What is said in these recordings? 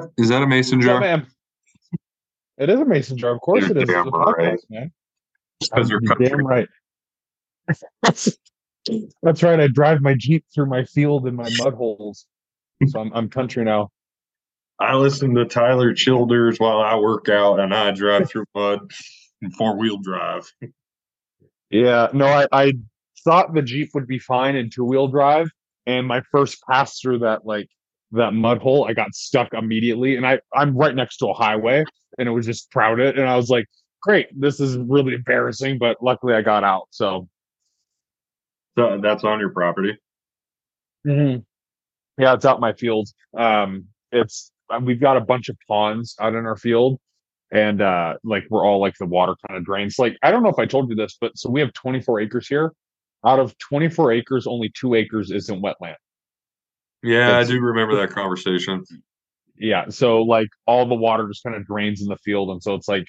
That is that a mason Yeah, jar? man. It is a mason jar. Of course You're it is. Damn right. podcast, man. Because you're damn right. That's right. I drive my Jeep through my field and my mud holes. So I'm, I'm country now. I listen to Tyler Childers while I work out and I drive through mud and four wheel drive. Yeah. No, I, I thought the Jeep would be fine in two wheel drive. And my first pass through that, like, that mud hole, I got stuck immediately. And I, I'm right next to a highway and it was just crowded. And I was like, great, this is really embarrassing. But luckily I got out. So So that's on your property. Yeah, it's out my field. Um, it's uh, we've got a bunch of ponds out in our field, and uh, like we're all like the water kind of drains. Like I don't know if I told you this, but so we have 24 acres here. Out of 24 acres, only two acres isn't wetland. Yeah, I do remember that conversation. Yeah, so like all the water just kind of drains in the field, and so it's like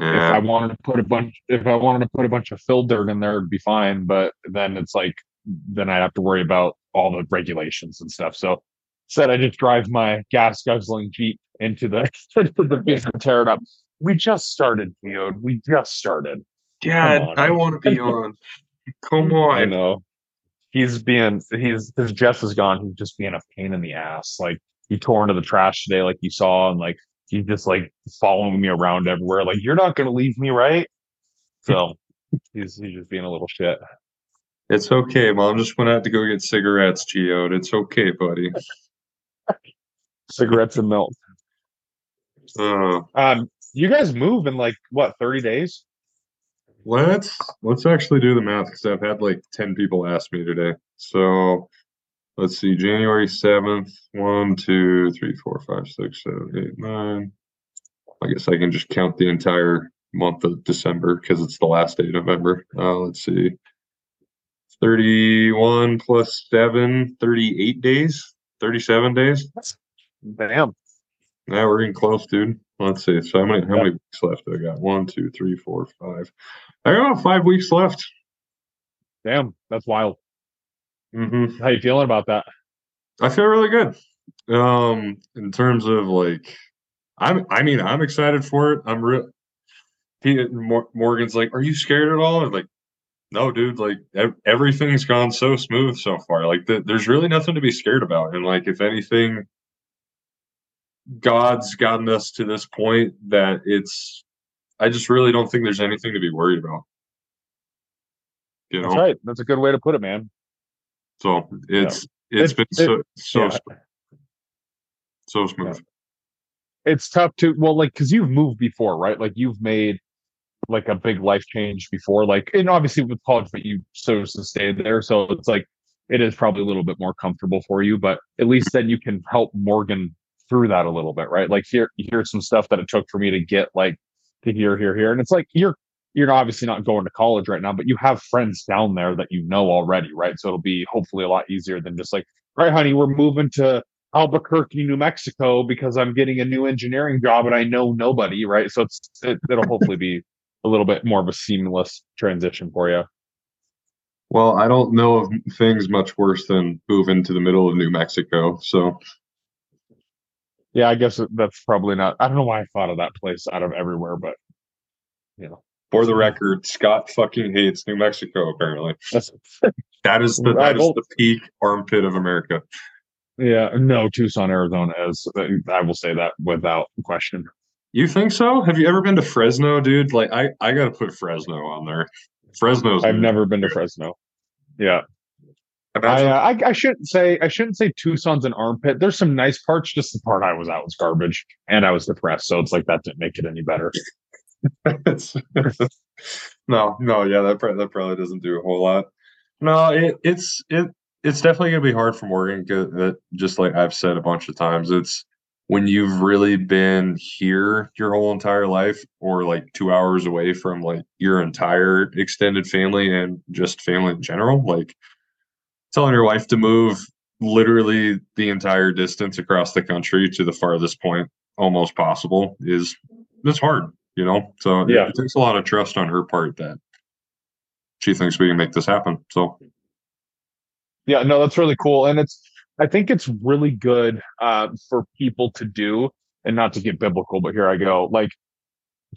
if I wanted to put a bunch, if I wanted to put a bunch of fill dirt in there, it'd be fine. But then it's like, then I'd have to worry about all the regulations and stuff. So instead, I just drive my gas guzzling Jeep into the into the field and tear it up. We just started, dude. We just started. Dad. I want to be on. Come on. I know. He's being he's his Jess is gone. He's just being a pain in the ass. Like he tore into the trash today, like you saw, and like he's just like following me around everywhere. Like you're not gonna leave me, right? So he's he's just being a little shit. It's okay. Mom just went out to go get cigarettes, Geode. It's okay, buddy. Cigarettes and milk. Uh, Um, you guys move in like what thirty days? Let's let's actually do the math because I've had like 10 people ask me today. So let's see, January 7th, one, two, three, four, five, six, seven, eight, nine. I guess I can just count the entire month of December because it's the last day of November. Uh, let's see. 31 plus 7, 38 days, 37 days. Damn. Yeah, we're getting close, dude. Let's see. So how many how many weeks left? Do I got one, two, three, four, five. I got five weeks left. Damn, that's wild. hmm How you feeling about that? I feel really good. Um, in terms of like, I'm. I mean, I'm excited for it. I'm real. Morgan's like, "Are you scared at all?" And like, no, dude. Like ev- everything's gone so smooth so far. Like th- there's really nothing to be scared about. And like, if anything, God's gotten us to this point that it's. I just really don't think there's anything to be worried about. You know, That's right. That's a good way to put it, man. so it's it's It- been so so yeah. smooth, so smooth. it's tough to well like because you've moved before right like you've made like a big life change before like and obviously with college but you chose to stay there so it's like it is probably a little bit more comfortable for you but at least then you can help morgan through that a little bit right like here here's some stuff that it took for me to get like to here here here and it's like you're you're obviously not going to college right now but you have friends down there that you know already right so it'll be hopefully a lot easier than just like right honey we're moving to Albuquerque, New Mexico, because I'm getting a new engineering job and I know nobody, right? So it's it, it'll hopefully be a little bit more of a seamless transition for you. Well, I don't know of things much worse than moving to the middle of New Mexico. So Yeah, I guess that's probably not. I don't know why I thought of that place out of everywhere, but you know, for the record, Scott fucking hates New Mexico. Apparently, that's that is the that is the peak armpit of America. yeah. No, Tucson, Arizona is. I will say that without question. You think so? Have you ever been to Fresno, dude? Like, I I gotta put Fresno on there. Fresno's. I've never been to Fresno. Yeah, I, uh, I I shouldn't say I shouldn't say Tucson's an armpit. There's some nice parts. Just the part I was out was garbage, and I was depressed. So it's like that didn't make it any better. No, no, yeah, that probably, that probably doesn't do a whole lot. No, it it's it it's definitely gonna be hard for Morgan. That just like I've said a bunch of times, it's when you've really been here your whole entire life, or like two hours away from like your entire extended family and just family in general. Like telling your wife to move literally the entire distance across the country to the farthest point almost possible is it's hard you know so it- Yeah. it, takes a lot of trust on her part that she thinks we can make this happen so Yeah, no, that's really cool. And it's I think it's really good uh, for people to do, and not to get biblical, but here I go. Like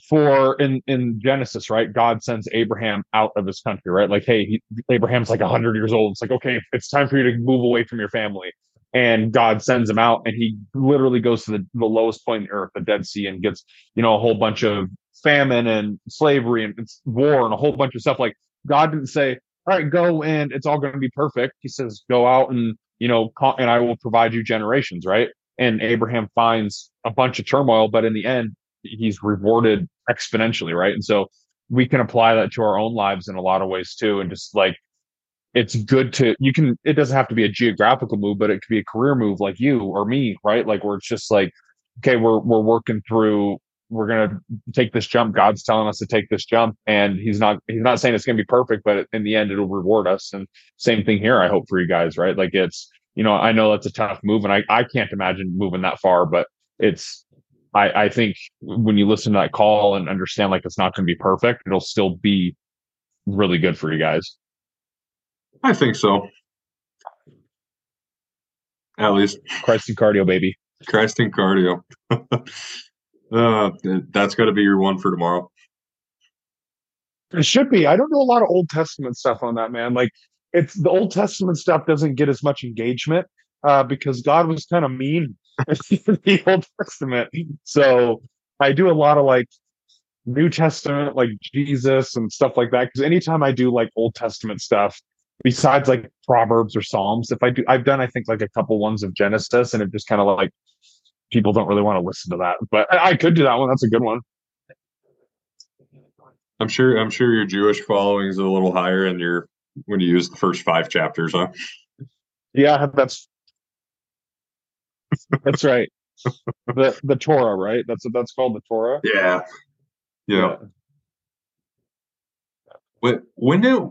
for in in Genesis, right? God sends Abraham out of his country, right? Like, hey, he, Abraham's like hundred years old. It's like, okay, it's time for you to move away from your family. And God sends him out, and he literally goes to the, the lowest point in the earth, the Dead Sea, and gets you know a whole bunch of famine and slavery and war and a whole bunch of stuff. Like God didn't say, "All right, go and it's all going to be perfect." He says, "Go out and you know, and I will provide you generations." Right? And Abraham finds a bunch of turmoil, but in the end, he's rewarded exponentially, right? And so we can apply that to our own lives in a lot of ways too. And just like it's good to you can it doesn't have to be a geographical move, but it could be a career move like you or me, right? Like where it's just like, okay, we're we're working through we're gonna take this jump. God's telling us to take this jump, and he's not he's not saying it's gonna be perfect, but in the end, it'll reward us. And same thing here. I hope for you guys, right? Like it's you know I know that's a tough move, and I I can't imagine moving that far, but it's I, I think when you listen to that call and understand like it's not going to be perfect, it'll still be really good for you guys. I think so. At least Christ and cardio, baby. Christ and cardio. uh, that's got to be your one for tomorrow. It should be. I don't know a lot of Old Testament stuff on that, man. Like it's the Old Testament stuff doesn't get as much engagement uh, because God was kind of mean the Old Testament. So I do a lot of like New Testament, like Jesus and stuff like that. Because anytime I do like Old Testament stuff, besides like Proverbs or Psalms, if I do, I've done I think like a couple ones of Genesis, and it just kind of like people don't really want to listen to that. But I, I could do that one. That's a good one. I'm sure. I'm sure your Jewish following is a little higher, and your when you use the first five chapters, huh? Yeah, that's that's right. the the Torah, right? That's what that's called, the Torah. Yeah. Yeah. When when did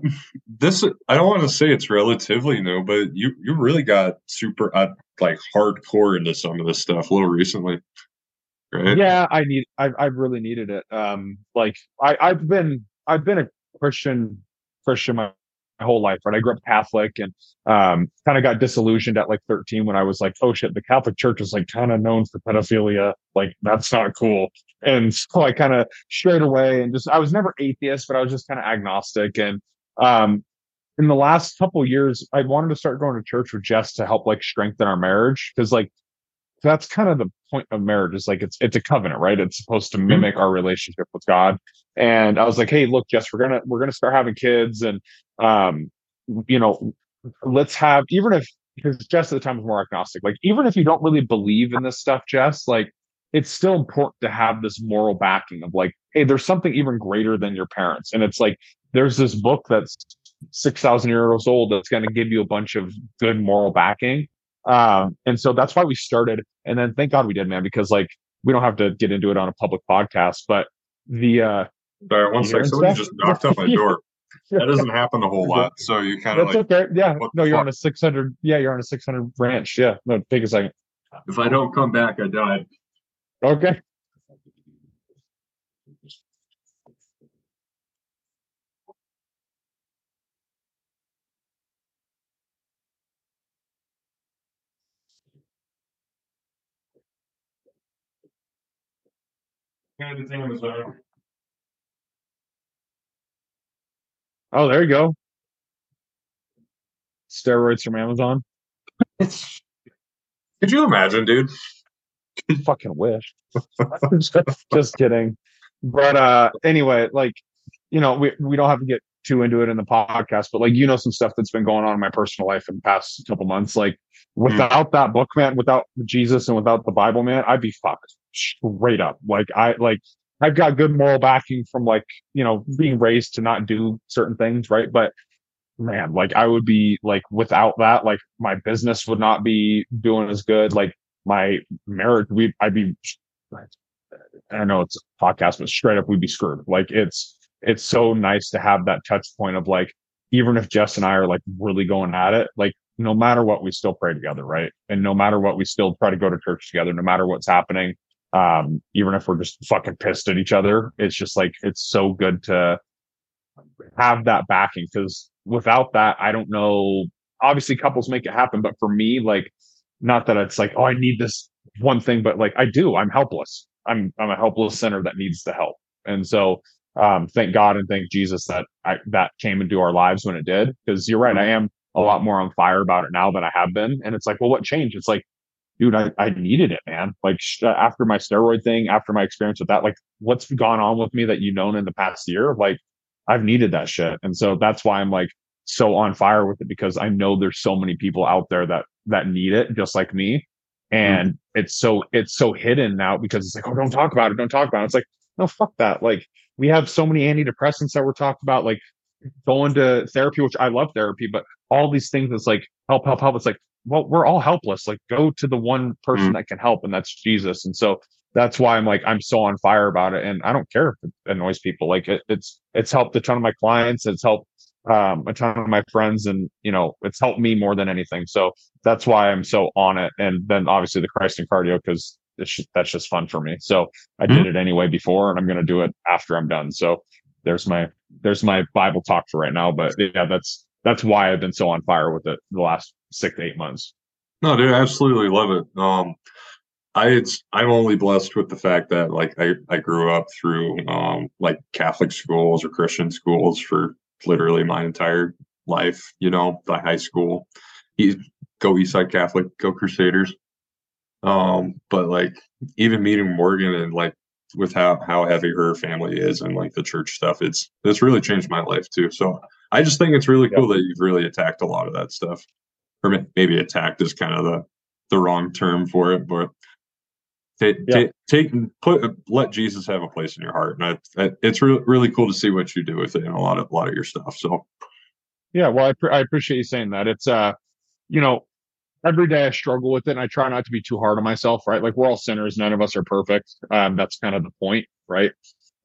this? I don't want to say it's relatively new, but you you really got super uh, like hardcore into some of this stuff a little recently, right? Yeah, I need. I I really needed it. Um, like I I've been I've been a Christian Christian my whole life, right? I grew up Catholic and um, kind of got disillusioned at like 13 when I was like, oh shit, the Catholic Church is like kind of known for pedophilia. Like that's not cool. And so I kind of strayed away and just I was never atheist, but I was just kind of agnostic. And um, in the last couple years, I wanted to start going to church with Jess to help like strengthen our marriage because like that's kind of the point of marriage is like it's it's a covenant right? It's supposed to mm-hmm. mimic our relationship with god. And i was like hey look jess we're gonna we're gonna start having kids and um you know let's have even if because jess at the time was more agnostic like even if you don't really believe in this stuff jess like it's still important to have this moral backing of like hey there's something even greater than your parents. And it's like there's this book that's 6000 years old that's going to give you a bunch of good moral backing um, and so that's why we started. And then thank God we did, man, because like we don't have to get into it on a public podcast, but the uh Sorry, one second. Somebody just knocked on my door. That doesn't happen a whole lot. So you kind of That's like, okay. Yeah. No, you're fuck? on a 600. Yeah, you're on a 600 ranch. Yeah. No, take a second. If I don't come back, I die. Okay. Oh, there you go. Steroids from Amazon. Could you imagine, dude? Fucking wish. just, just kidding. But uh anyway, like, you know, we, we don't have to get too into it in the podcast, but like you know some stuff that's been going on in my personal life in the past couple months. Like hmm. without mm. that book, man, without Jesus and without the Bible, man, I'd be fucked straight up. Like I like I've got good moral backing from like, you know, being raised to not do certain things, right? But man, like I would be like without that, like my business would not be doing as good. Like my marriage, we I'd be I know it's a podcast, but straight up we'd be screwed. Like it's it's so nice to have that touch point of like, even if Jess and I are like really going at it, like no matter what, we still pray together, right? And no matter what, we still try to go to church together, no matter what's happening um, even if we're just fucking pissed at each other. It's just like it's so good to have that backing because without that, I don't know obviously couples make it happen, but for me, like, not that it's like, oh, I need this one thing, but like I do, I'm helpless. I'm I'm a helpless sinner that needs the help. And so um, thank God and thank Jesus that I, that came into our lives when it did. Because you're right, I am a lot more on fire about it now than I have been. And it's like, well, what changed? It's like, dude, I, I needed it, man. Like sh- after my steroid thing, after my experience with that, like what's gone on with me that you've known in the past year, like I've needed that shit. And so that's why I'm like so on fire with it because I know there's so many people out there that that need it just like me. And mm-hmm. it's so it's so hidden now because it's like, oh, don't talk about it, don't talk about it. It's like, no, fuck that. Like we have so many antidepressants that we're talking about, like going to therapy, which I love therapy, but all these things that's like help, help, help. It's like, well, we're all helpless. Like go to the one person mm-hmm. that can help, and that's Jesus. And so that's why I'm like I'm so on fire about it, and I don't care if it annoys people. Like it, it's it's helped a ton of my clients. It's helped um, a ton of my friends, and you know it's helped me more than anything. So that's why I'm so on it. And then obviously the Christ in cardio because that's just fun for me. So I mm-hmm. did it anyway before, and I'm going to do it after I'm done. So there's my there's my Bible talk for right now. But yeah, that's that's why I've been so on fire with it the last six to eight months. No, dude, I absolutely love it. Um, I it's I'm only blessed with the fact that like I I grew up through um like Catholic schools or Christian schools for literally my entire life. You know, by high school, go Eastside Catholic, go Crusaders. Um, but like even meeting Morgan and like with how how heavy her family is and like the church stuff, it's it's really changed my life too. So I just think it's really cool that you've really attacked a lot of that stuff, or maybe attacked is kind of the the wrong term for it, but take yeah. take put let Jesus have a place in your heart, and I, it's really really cool to see what you do with it and a lot of a lot of your stuff. So yeah, well, I, pre- I appreciate you saying that. It's uh, you know, every day I struggle with it and I try not to be too hard on myself, right? Like we're all sinners. None of us are perfect. Um, that's kind of the point, right?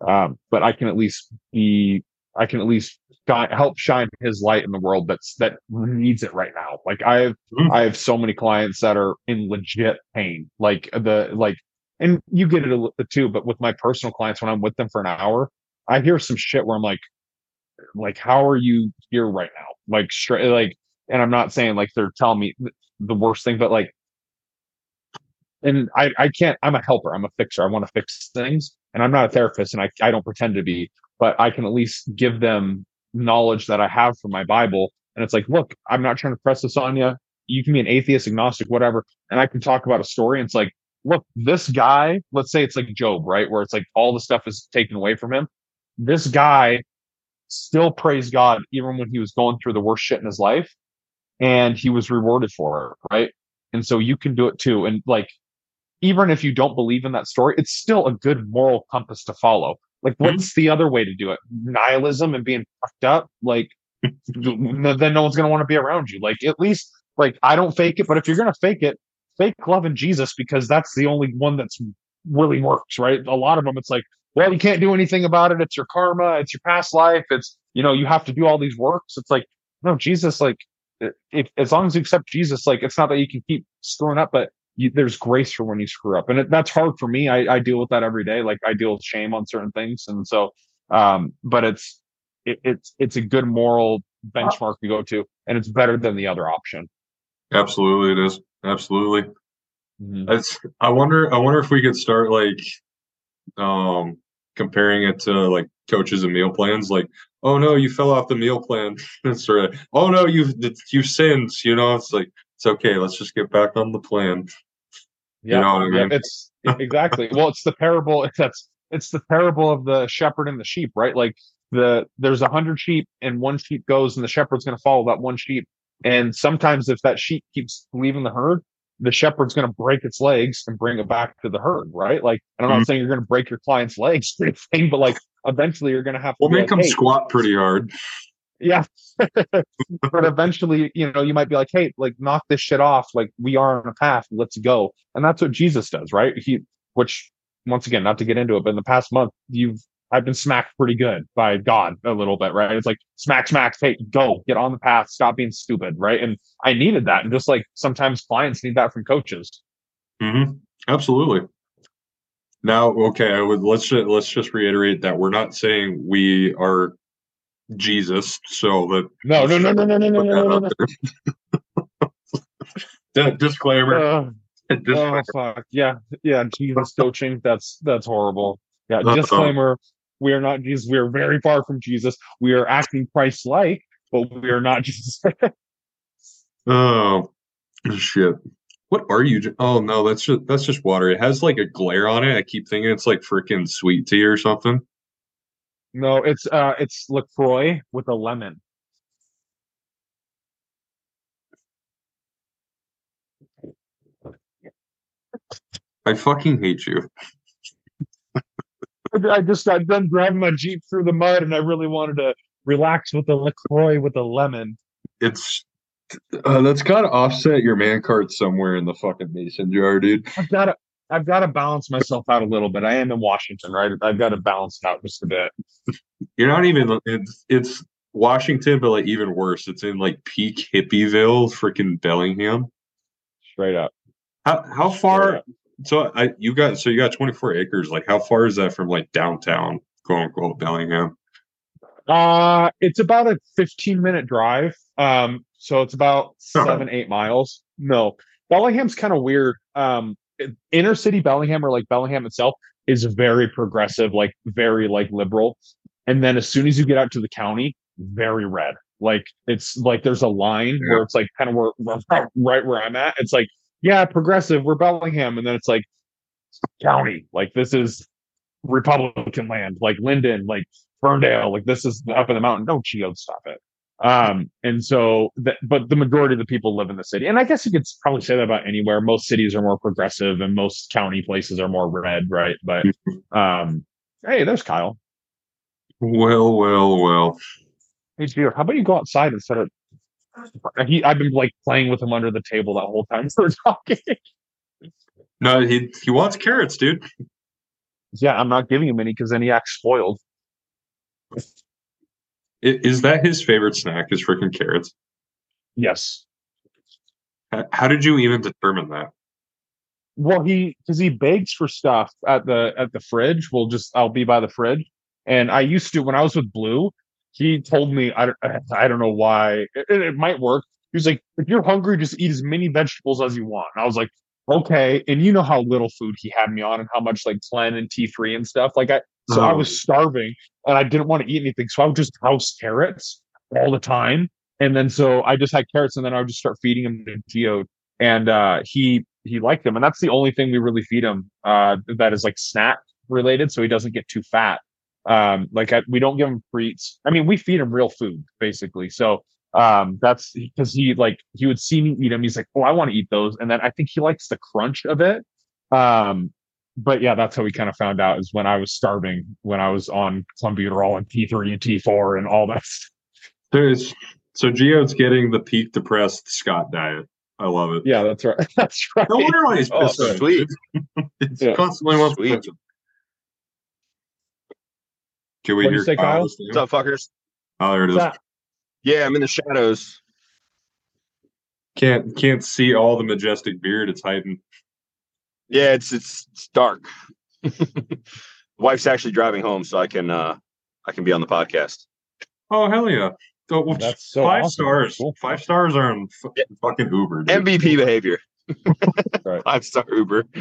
Um, but I can at least be, I can at least help shine his light in the world that's, that needs it right now. Like I have, mm-hmm. I have so many clients that are in legit pain, like the, like, and you get it a little too, but with my personal clients, when I'm with them for an hour, I hear some shit where I'm like, like, how are you here right now? Like straight, like, and I'm not saying like they're telling me the worst thing, but like, and I, I can't, I'm a helper. I'm a fixer. I want to fix things and I'm not a therapist and I, I don't pretend to be, but I can at least give them knowledge that I have from my Bible. And it's like, look, I'm not trying to press this on you. You can be an atheist, agnostic, whatever. And I can talk about a story. And it's like, look, this guy, let's say it's like Job, right? Where it's like all the stuff is taken away from him. This guy still praised God even when he was going through the worst shit in his life and he was rewarded for it, right? And so you can do it too. And like, even if you don't believe in that story, it's still a good moral compass to follow. Like, mm-hmm. what's the other way to do it? Nihilism and being fucked up? Like, then no one's going to want to be around you. Like, at least, like, I don't fake it, but if you're going to fake it, fake love in Jesus because that's the only one that's really works, right? A lot of them, it's like, well, you can't do anything about it. It's your karma. It's your past life. It's, you know, you have to do all these works. It's like, no, Jesus, like, if as long as you accept Jesus, like it's not that you can keep screwing up, but you, there's grace for when you screw up, and it, that's hard for me. I, I deal with that every day. Like I deal with shame on certain things, and so, um, but it's it, it's it's a good moral benchmark to go to, and it's better than the other option. Absolutely, it is. Absolutely. Mm-hmm. It's, I wonder. I wonder if we could start like, um, comparing it to like coaches and meal plans. Like, oh no, you fell off the meal plan. That's right. Oh no, you've you sinned. You know, it's like it's okay. Let's just get back on the plan. Yeah, you know I mean? it's exactly. well, it's the parable. That's it's the parable of the shepherd and the sheep, right? Like the there's a hundred sheep and one sheep goes and the shepherd's going to follow that one sheep. And sometimes if that sheep keeps leaving the herd, the shepherd's going to break its legs and bring it back to the herd, right? Like, I'm not mm-hmm. saying you're going to break your client's legs, thing, but like eventually you're going to have to. We'll make like, them hey, squat pretty hard. Yeah, but eventually, you know, you might be like, "Hey, like, knock this shit off. Like, we are on a path. Let's go." And that's what Jesus does, right? He, which, once again, not to get into it, but in the past month, you've I've been smacked pretty good by God a little bit, right? It's like smack, smack, hey, go, get on the path, stop being stupid, right? And I needed that, and just like sometimes clients need that from coaches. Mm-hmm. Absolutely. Now, okay, I would let's just, let's just reiterate that we're not saying we are Jesus, so that No, no, no, no, no, no, no, no, no, no. Disclaimer. Uh, Disclaimer. oh fuck. Yeah, yeah. Jesus coaching. That's that's horrible. Yeah. Uh-oh. Disclaimer: We are not Jesus. We are very far from Jesus. We are acting Christ-like, but we are not Jesus. Oh shit! What are you? Oh no, that's just that's just water. It has like a glare on it. I keep thinking it's like freaking sweet tea or something. No, it's uh, it's LaCroix with a lemon. I fucking hate you. I just got done driving my Jeep through the mud, and I really wanted to relax with the LaCroix with a lemon. It's uh, that's got to offset your man card somewhere in the fucking mason jar, dude. I've got to. I've got to balance myself out a little bit. I am in Washington, right? I've got to balance out just a bit. You're not even. It's it's Washington, but like even worse. It's in like peak hippieville, freaking Bellingham. Straight up. How how far? So I you got so you got 24 acres. Like how far is that from like downtown, quote unquote Bellingham? Uh it's about a 15 minute drive. Um, so it's about Uh-huh. seven, eight miles. No, Bellingham's kind of weird. Um, inner city Bellingham or like Bellingham itself is very progressive, like very like liberal. And then as soon as you get out to the county, very red. Like it's like there's a line where it's like kind of where, where right where I'm at. It's like, yeah, progressive, we're Bellingham, and then it's like county. Like this is Republican land, like Lynden, like Ferndale, like this is up in the mountain. Don't Geo stop it. Um, and so that, but the majority of the people live in the city. And I guess you could probably say that about anywhere. Most cities are more progressive and most county places are more red, right? But um, hey, there's Kyle. Well, well, well. Hey, Gio, how about you go outside instead of he I've been like playing with him under the table that whole time we're talking. No, he he wants carrots, dude. yeah, I'm not giving him any because then he acts spoiled. Is that his favorite snack? Is freaking carrots? Yes. How did you even determine that? Well, he because he begs for stuff at the at the fridge. We'll just I'll be by the fridge, and I used to when I was with Blue. He told me I don't I don't know why it, it might work. He was like, if you're hungry, just eat as many vegetables as you want. And I was like, okay. And you know how little food he had me on, and how much like Clen and T three and stuff. Like I so I Oh. was starving, and I didn't want to eat anything, so I would just house carrots all the time. And then so I just had carrots, and then I would just start feeding him to Geo, and uh, he he liked them, and that's the only thing we really feed him uh, that is like snack related, so he doesn't get too fat. Um, like I, we don't give him treats. I mean, we feed him real food basically. So um, that's because he like he would see me eat them. He's like, oh, I want to eat those, and then I think he likes the crunch of it. Um, but yeah, that's how we kind of found out is when I was starving, when I was on clenbuterol and T three and T four and all that. stuff. There's so Geode's getting the peak depressed Scott diet. I love it. Yeah, that's right. That's right. No wonder why he's Oh, pissed off. sweet. It's Yeah. constantly wants Sweet. attention. Can we What'd you hear say, Kyle? Kyle's? What's up, fuckers? Oh, there it is. That- Yeah, I'm in the shadows. Can't can't see all the majestic beard it's hiding. Yeah, it's it's, it's dark. Wife's actually driving home, so I can uh I can be on the podcast. Oh hell yeah! Oh, well, That's so five awesome. stars. Cool. Five stars are on f- Yeah. fucking Uber. dude. MVP behavior. Right. Five star Uber.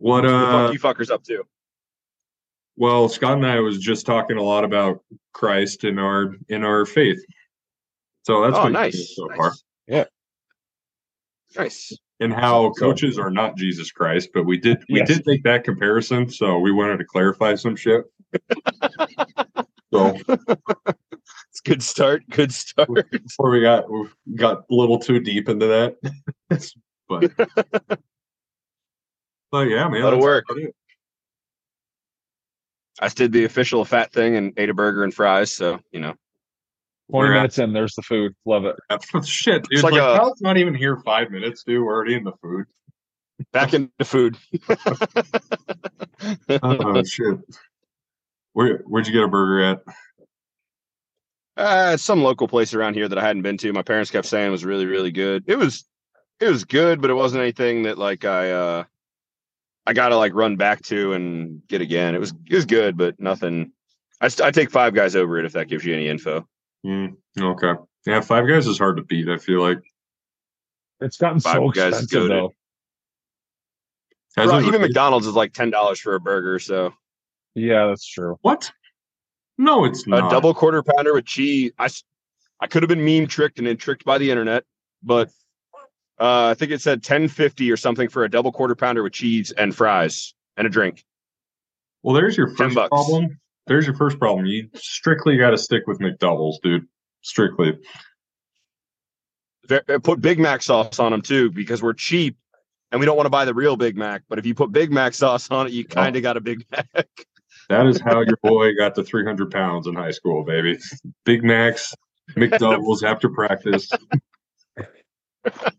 What What uh? fuck you fuckers up to? Well, Scott and I was just talking a lot about Christ in our in our faith. So that's oh, nice. so nice. far. Yeah. Nice. And how coaches are not Jesus Christ, but we did we Yes. did make that comparison, so we wanted to clarify some shit. so It's a good start. Good start. before we got we got a little too deep into that, but but yeah, man, That'll that's work. I did the official fat thing and ate a burger and fries. So you know, Twenty We're at- minutes in, there's the food. Love it. Shit, dude. It's like, like a- Kyle's not even here five minutes, dude. We're already in the food. back into food. Oh shit. Where where'd you get a burger at? Uh, some local place around here that I hadn't been to. My parents kept saying was really, really good. It was, it was good, but it wasn't anything that like I, uh, I gotta like run back to and get again. It was it was good, but nothing. I st- I take Five Guys over it if that gives you any info. Mm, okay. Yeah, Five Guys is hard to beat. I feel like It's gotten so Five Guys is expensive goated. though. Has Bro, even McDonald's is like ten dollars for a burger. So Yeah, that's true. what? No, it's a not. double quarter pounder with cheese. I I could have been meme tricked and then tricked by the internet, but uh, I think it said ten fifty or something for a double quarter pounder with cheese and fries and a drink. Well, there's your first problem. There's your first problem. You strictly got to stick with McDoubles, dude. Strictly. Uh, Put Big Mac sauce on them too because we're cheap and we don't want to buy the real Big Mac. But if you put Big Mac sauce on it, you kind of got a Big Mac. That is how your boy got to 300 pounds in high school, baby. Big Macs, McDoubles after practice.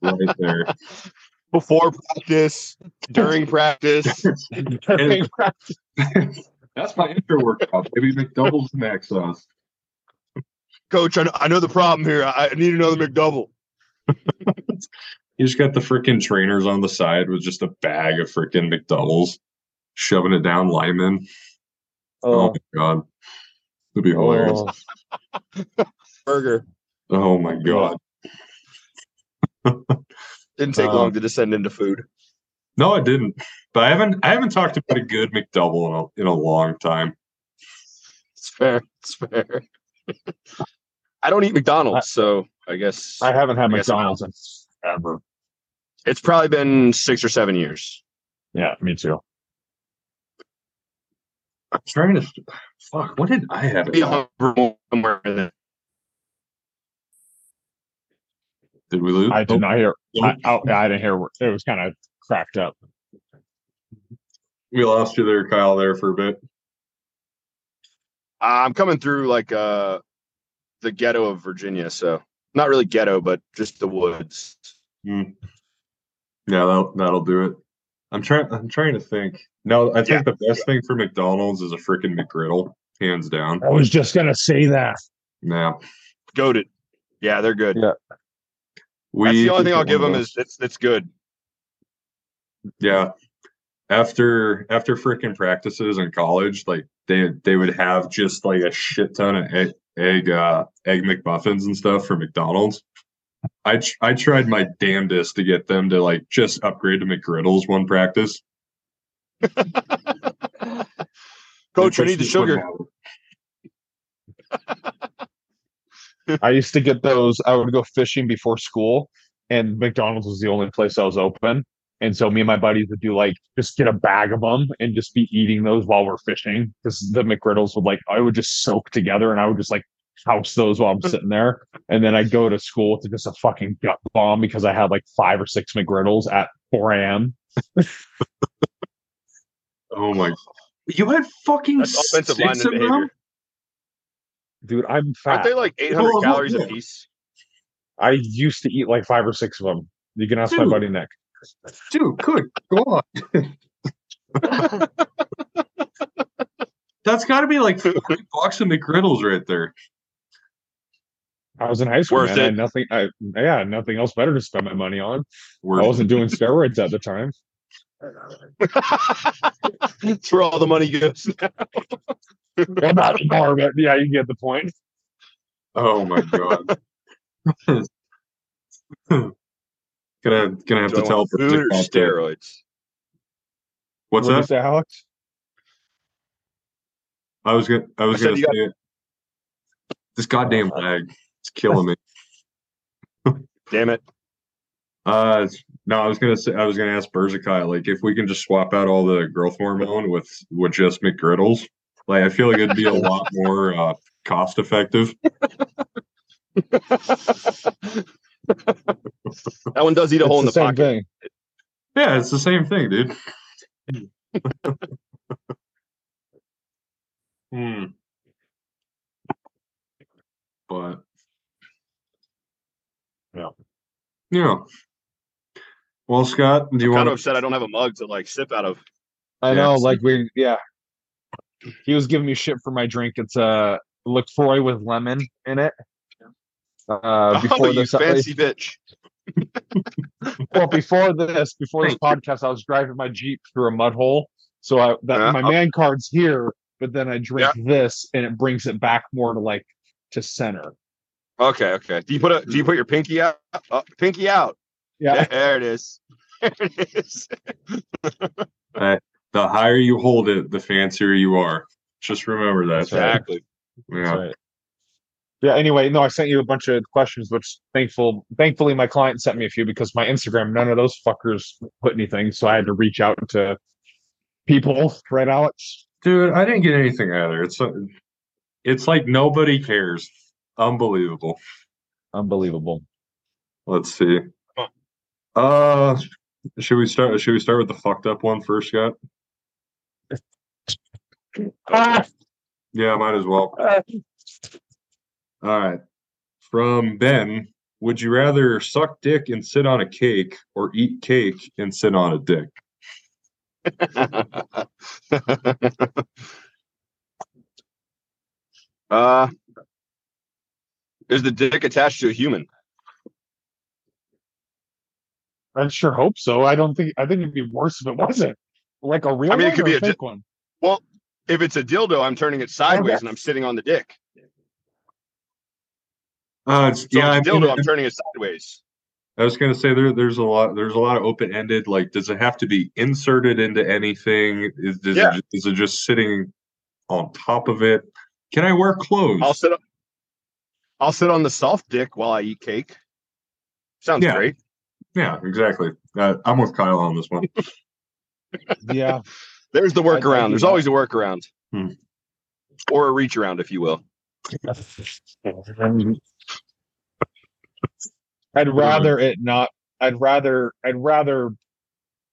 right there. Before practice, during practice. That's my intro workout, Maybe McDoubles and mac sauce. Coach, I know, I know the problem here. I, I need another McDouble. You just got the freaking trainers on the side with just a bag of freaking McDoubles, shoving it down lineman. Oh, Oh, my god. It'd be hilarious. oh. Burger. Oh my god. Didn't take Um, long to descend into food. No, I didn't. But I haven't I haven't talked about a good McDouble in a in a long time. It's fair. It's fair. I don't eat McDonald's, so I guess I haven't had I McDonald's in ever. it's probably been six or seven years. Yeah, me too. I'm trying to fuck. What did I have? Be somewhere. Did we lose? I did not hear. I, Nope. oh, I didn't hear. It was kind of cracked up. We lost you there, Kyle. There for a bit. I'm coming through like uh the ghetto of Virginia, so not really ghetto, but just the woods. Hmm. Yeah, that'll, that'll do it. I'm trying. I'm trying to think. No, I think the best thing for McDonald's is a freaking McGriddle, hands down. I was just gonna say that. Yeah, Goaded. Yeah, they're good. Yeah. we. That's the only thing I'll give them is it's it's good. Yeah. After after freaking practices in college, like they they would have just like a shit ton of egg egg uh, egg McMuffins and stuff from McDonald's. I tr- I tried my damnedest to get them to like just upgrade to McGriddles one practice. Coach, I need the sugar. I used to get those. I would go fishing before school, and McDonald's was the only place I was open. And so me and my buddies would do like just get a bag of them and just be eating those while we're fishing because the McGriddles would like I would just soak together and I would just like house those while I'm sitting there. And then I'd go to school to just a fucking gut bomb because I had like five or six McGriddles at 4 a.m. Oh my! God. You had fucking That's offensive six lineman of them? Dude, I'm fat. Aren't they like 800 Well, calories a piece? I used to eat like five or six of them. You can ask my buddy Nick. Dude, good. Go on. That's got to be like forty bucks of McGriddles right there. I was in high school. Worth man. I it. had nothing. I yeah, had nothing else better to spend my money on. Worth I wasn't doing steroids at the time. That's where all the money goes. Well, not anymore, but yeah, you get the point. Oh my god. gonna gonna have to tell food or steroids. What's that? Alex? I was gonna I was I gonna say you it. This goddamn lag. It's killing me. Damn it. Uh no, I was gonna say I was gonna ask Berzakai, like if we can just swap out all the growth hormone with with just McGriddles. Like I feel like it'd be a lot more uh cost effective. that one does eat a hole in the It's the pocket. thing. Yeah, it's the same thing, dude. hmm. But Yeah. Yeah. Well, Scott, do you I'm kind want of upset I don't have a mug to like sip out of. I Yeah, know, it's- like we, yeah. He was giving me shit for my drink. It's a LaCroix with lemon in it. Uh, oh, before you this, I- fancy bitch. well, before this, before this podcast, I was driving my Jeep through a mud hole. So I, that, Yeah. my man card's here, but then I drink this and it brings it back more to like to center. Okay, okay. Do you put a do you put your pinky out? Uh, pinky out. Yeah. There it is. There it is. The higher you hold it, the fancier you are. Just remember that. That's right. Exactly. Yeah. That's right. Yeah. Anyway, no, I sent you a bunch of questions, which thankful, thankfully, my client sent me a few because my Instagram, none of those fuckers put anything, so I had to reach out to people. Right, Alex? Dude, I didn't get anything either. It's uh, it's like nobody cares. Unbelievable. Unbelievable. Let's see. Uh should we start should we start with the fucked up one first, Scott? Ah, Yeah, might as well. All right. From Ben, would you rather suck dick and sit on a cake or eat cake and sit on a dick? uh, is the dick attached to a human? I sure hope so. I don't think. I think it'd be worse if it wasn't. Like a real I mean, it could be a a di- one. Well, if it's a dildo, I'm turning it sideways Okay. and I'm sitting on the dick. Uh it's, So yeah, I, if it's a mean, dildo, I'm turning it sideways. I was gonna say there there's a lot there's a lot of open ended. Like, does it have to be inserted into anything? Is does Yeah. it just, is it just sitting on top of it? Can I wear clothes? I'll sit. I'll sit on the soft dick while I eat cake. Sounds Yeah. great. yeah, exactly. Uh, I'm with Kyle on this one. Yeah. There's the I'd- I'd workaround. There's always a workaround, Hmm. or a reach around, if you will. I'd rather it not. I'd rather. I'd rather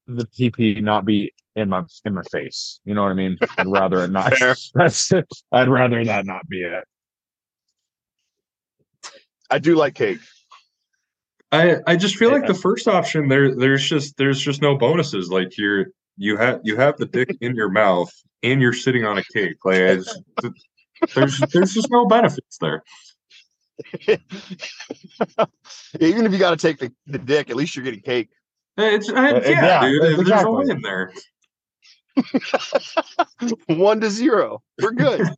the PP not be in my in my face. You know what I mean? I'd rather it not. That's. it. I'd rather that not be it. I do like cake. I I just feel like the first option there there's just there's just no bonuses. Like you're you have you have the dick in your mouth and you're sitting on a cake. Like I just, there's there's just no benefits there. Even if you got to take the, the dick, at least you're getting cake. It's I, Uh, yeah, yeah, dude. There's a win there. One to zero. We're good.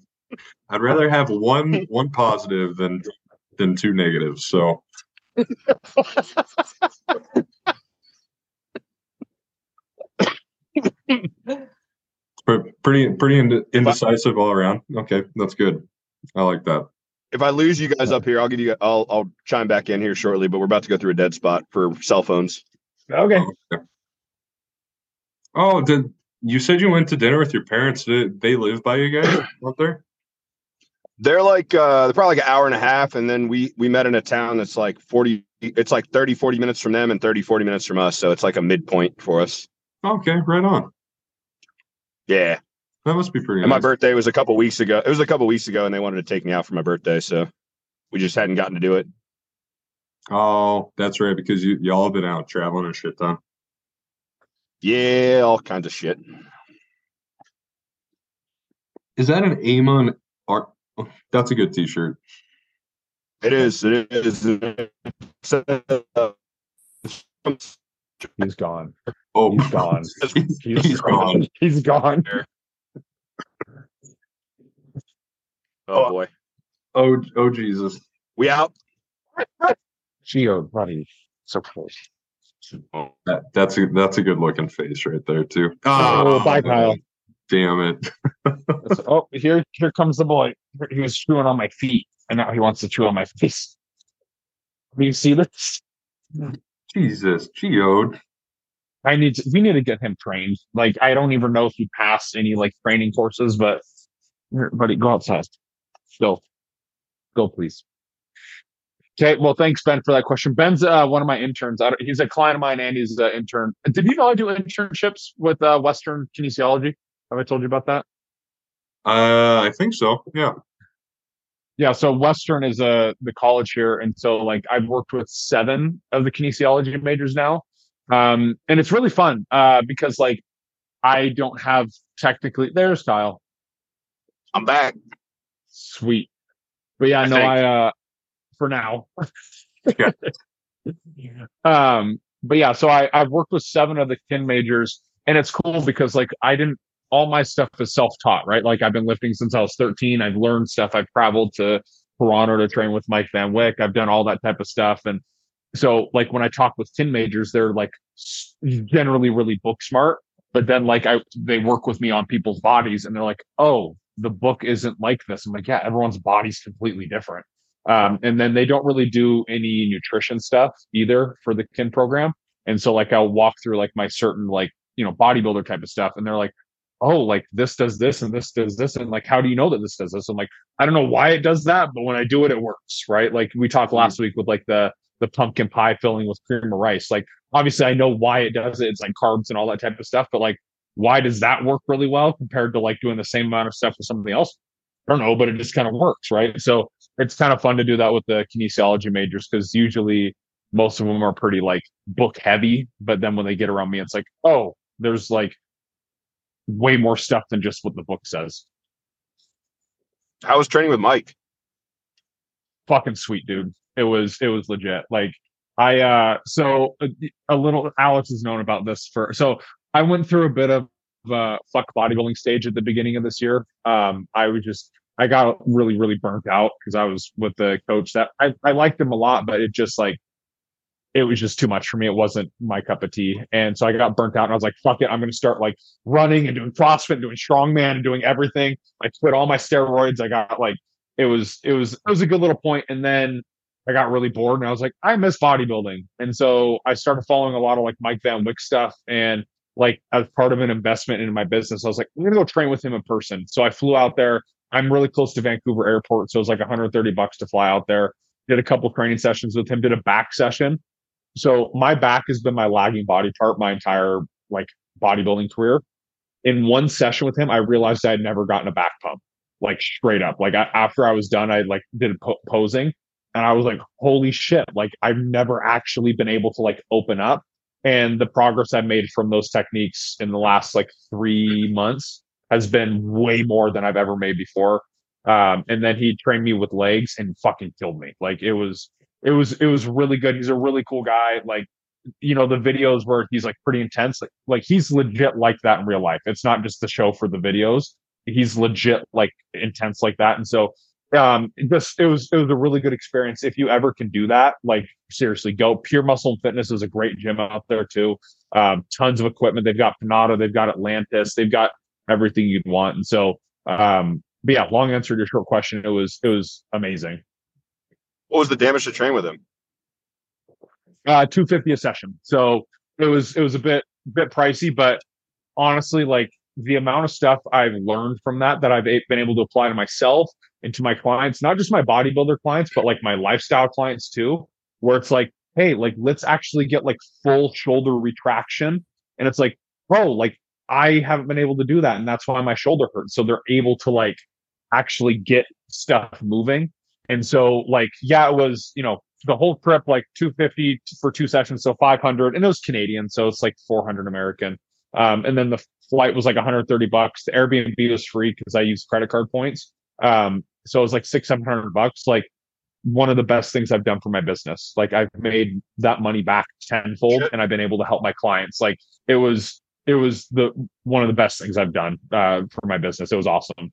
I'd rather have one one positive than than two negatives. So pretty pretty ind- indecisive all around. Okay, that's good. I like that. If I lose you guys up here, I'll give you. I'll I'll chime back in here shortly. But we're about to go through a dead spot for cell phones. Okay. Oh, did you said you went to dinner with your parents? Did they live by you guys up there? They're like uh they're probably like an hour and a half, and then we we met in a town that's like 40 it's like 30, 40 minutes from them and 30, 40 minutes from us. So it's like a midpoint for us. Okay, right on. Yeah. That must be pretty. And my birthday was a couple weeks ago. It was a couple weeks ago, and they wanted to take me out for my birthday, so we just hadn't gotten to do it. Oh, that's right, because you y'all have been out traveling and shit, ton. Yeah, all kinds of shit. Is that an Amon Amarth? oh, That's a good T-shirt. It is. It is. So, He's gone. Oh, He's gone. he's, He's, he's gone. He's gone. Oh, oh boy, Oh, oh Jesus. we out. Geo, buddy. So close. Oh, that, that's a that's a good looking face right there too. Ah. Oh, bye, Kyle. Damn it. Oh, here, here comes the boy. He was chewing on my feet, and now he wants to chew on my face. Do you see this? Jesus, geode. I need to, we need to get him trained. Like, I don't even know if he passed any like training courses, but here, buddy, go outside. Go, go, please. Okay, well, thanks, Ben, for that question. Ben's uh, one of my interns. I he's a client of mine, and he's an intern. Did you know I do internships with uh, Western Kinesiology? Have I told you about that? Uh, I think so. Yeah. Yeah, so Western is uh the college here, and so like I've worked with seven of the kinesiology majors now, um, and it's really fun uh, because like I don't have technically their style. I'm back. Sweet, but yeah, I no, think. I uh for now, Yeah. Um, but yeah, so I I've worked with seven of the 10 majors, and it's cool because like I didn't all my stuff is self taught, right? Like I've been lifting since I was 13. I've learned stuff. I've traveled to Toronto to train with Mike Van Wyck. I've done all that type of stuff, and so like when I talk with 10 majors, they're like generally really book smart, but then like I they work with me on people's bodies, and they're like, oh, the book isn't like this. I'm like, yeah, everyone's body's completely different. Um, and then they don't really do any nutrition stuff either for the kin program. And so like I'll walk through like my certain like, you know, bodybuilder type of stuff. And they're like, oh, like this does this and this does this. And like, how do you know that this does this? I'm like, I don't know why it does that, but when I do it, it works. Right. Like we talked mm-hmm. last week with like the the pumpkin pie filling with cream of rice. Like obviously I know why it does it. It's like carbs and all that type of stuff. But like, why does that work really well compared to like doing the same amount of stuff with something else? I don't know, but it just kind of works, right? So it's kind of fun to do that with the kinesiology majors because usually most of them are pretty like book heavy, but then when they get around me, it's like, oh, there's like way more stuff than just what the book says. How was training with Mike? Fucking sweet, dude. It was it was legit. Like I uh so a, a little Alex has known about this for so I went through a bit of uh, fuck bodybuilding stage at the beginning of this year. Um, I was just I got really really burnt out because I was with the coach that I I liked him a lot, but it just like it was just too much for me. It wasn't my cup of tea, and so I got burnt out. And I was like, "Fuck it, I'm going to start like running and doing CrossFit, and doing strongman, and doing everything." I quit all my steroids. I got like it was it was it was a good little point, and then I got really bored, and I was like, "I miss bodybuilding," and so I started following a lot of like Mike Van Wyck stuff, and like as part of an investment in my business, I was like, I'm gonna go train with him in person. So I flew out there. I'm really close to Vancouver Airport, so it was like 130 bucks to fly out there. Did a couple training sessions with him. Did a back session. So my back has been my lagging body part my entire like bodybuilding career. In one session with him, I realized I had never gotten a back pump, like straight up. Like I, after I was done, I like did po- posing, and I was like, holy shit! Like I've never actually been able to like open up and the progress I've made from those techniques in the last like three months has been way more than I've ever made before. Um, and then he trained me with legs and fucking killed me. Like it was, it was, it was really good. He's a really cool guy. Like, you know, the videos where he's like pretty intense, like, like he's legit like that in real life. It's not just the show for the videos. He's legit like intense like that. And so um just it was it was a really good experience. If you ever can do that like seriously go pure muscle and fitness is a great gym out there too. Um tons of equipment. They've got Panatta they've got atlantis they've got everything you'd want. And so um but yeah long answer to your short question it was it was amazing. What was the damage to train with him? Uh 250 a session. So it was it was a bit bit pricey but honestly like the amount of stuff I've learned from that that I've been able to apply to myself and to my clients, not just my bodybuilder clients, but like my lifestyle clients too, where it's like, hey, like let's actually get like full shoulder retraction. And it's like, bro, like I haven't been able to do that. And that's why my shoulder hurts. So they're able to like actually get stuff moving. And so like, yeah, it was, you know, the whole trip like 250 for two sessions, so 500, and it was Canadian, so it's like 400 American. Um, and then the flight was like 130 bucks. The Airbnb was free because I used credit card points. Um, so it was like six, seven hundred bucks. Like one of the best things I've done for my business. Like I've made that money back tenfold and I've been able to help my clients. Like it was, it was the one of the best things I've done uh, for my business. It was awesome.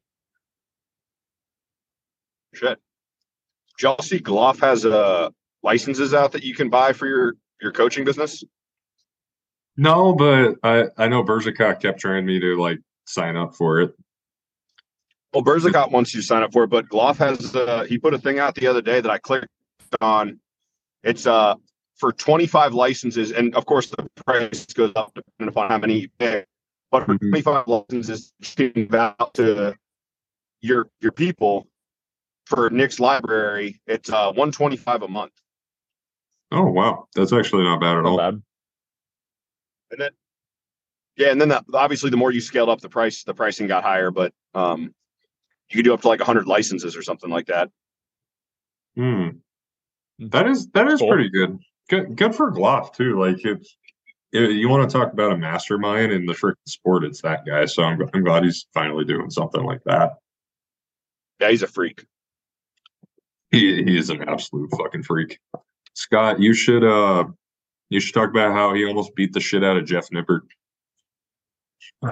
Shit. Chelsea Gloff has uh licenses out that you can buy for your your coaching business? No, but I I know Berzacot kept trying me to like sign up for it. Well, Berzacot wants you to sign up for it, but Gloff has uh, he put a thing out the other day that I clicked on. It's uh for 25 licenses, and of course the price goes up depending upon how many you pay. But for mm-hmm. 25 licenses, you can out to your your people for Nick's library. It's uh 125 a month. Oh wow, that's actually not bad at not all. Bad. And then, yeah, and then the, obviously the more you scaled up the price, the pricing got higher. But um, you could do up to like 100 licenses or something like that. Hmm. That is that is cool. pretty good. Good good for Gloff too. Like if, if you want to talk about a mastermind in the freaking sport, it's that guy. So I'm I'm glad he's finally doing something like that. Yeah, he's a freak. He he is an absolute fucking freak. Scott, you should uh you should talk about how he almost beat the shit out of Jeff Nippard.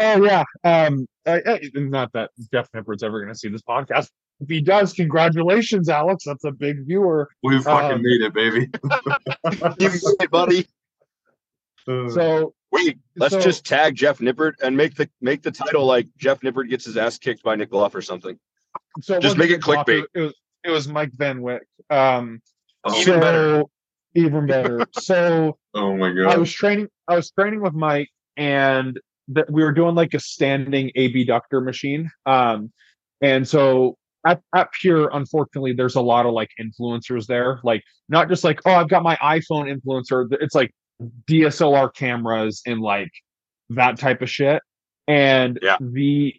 Oh yeah. Um, I, I, not that Jeff Nippard's ever going to see this podcast. If he does, congratulations, Alex. That's a big viewer. We fucking Um, made it, baby. You made, buddy. Uh, So Wait, let's So- just tag Jeff Nippard and make the make the title like Jeff Nippard gets his ass kicked by Nick Luff or something. so Just make it clickbait. It was it was Mike Van Wyck. Um, oh, Even so- better. Even better. so oh my god, I god. was training. I was training with Mike, and that we were doing like a standing abductor machine. Um, and so at, at Pure, unfortunately, there's a lot of like influencers there. Like not just like oh, I've got my iPhone influencer. It's like DSLR cameras and like that type of shit. And Yeah. the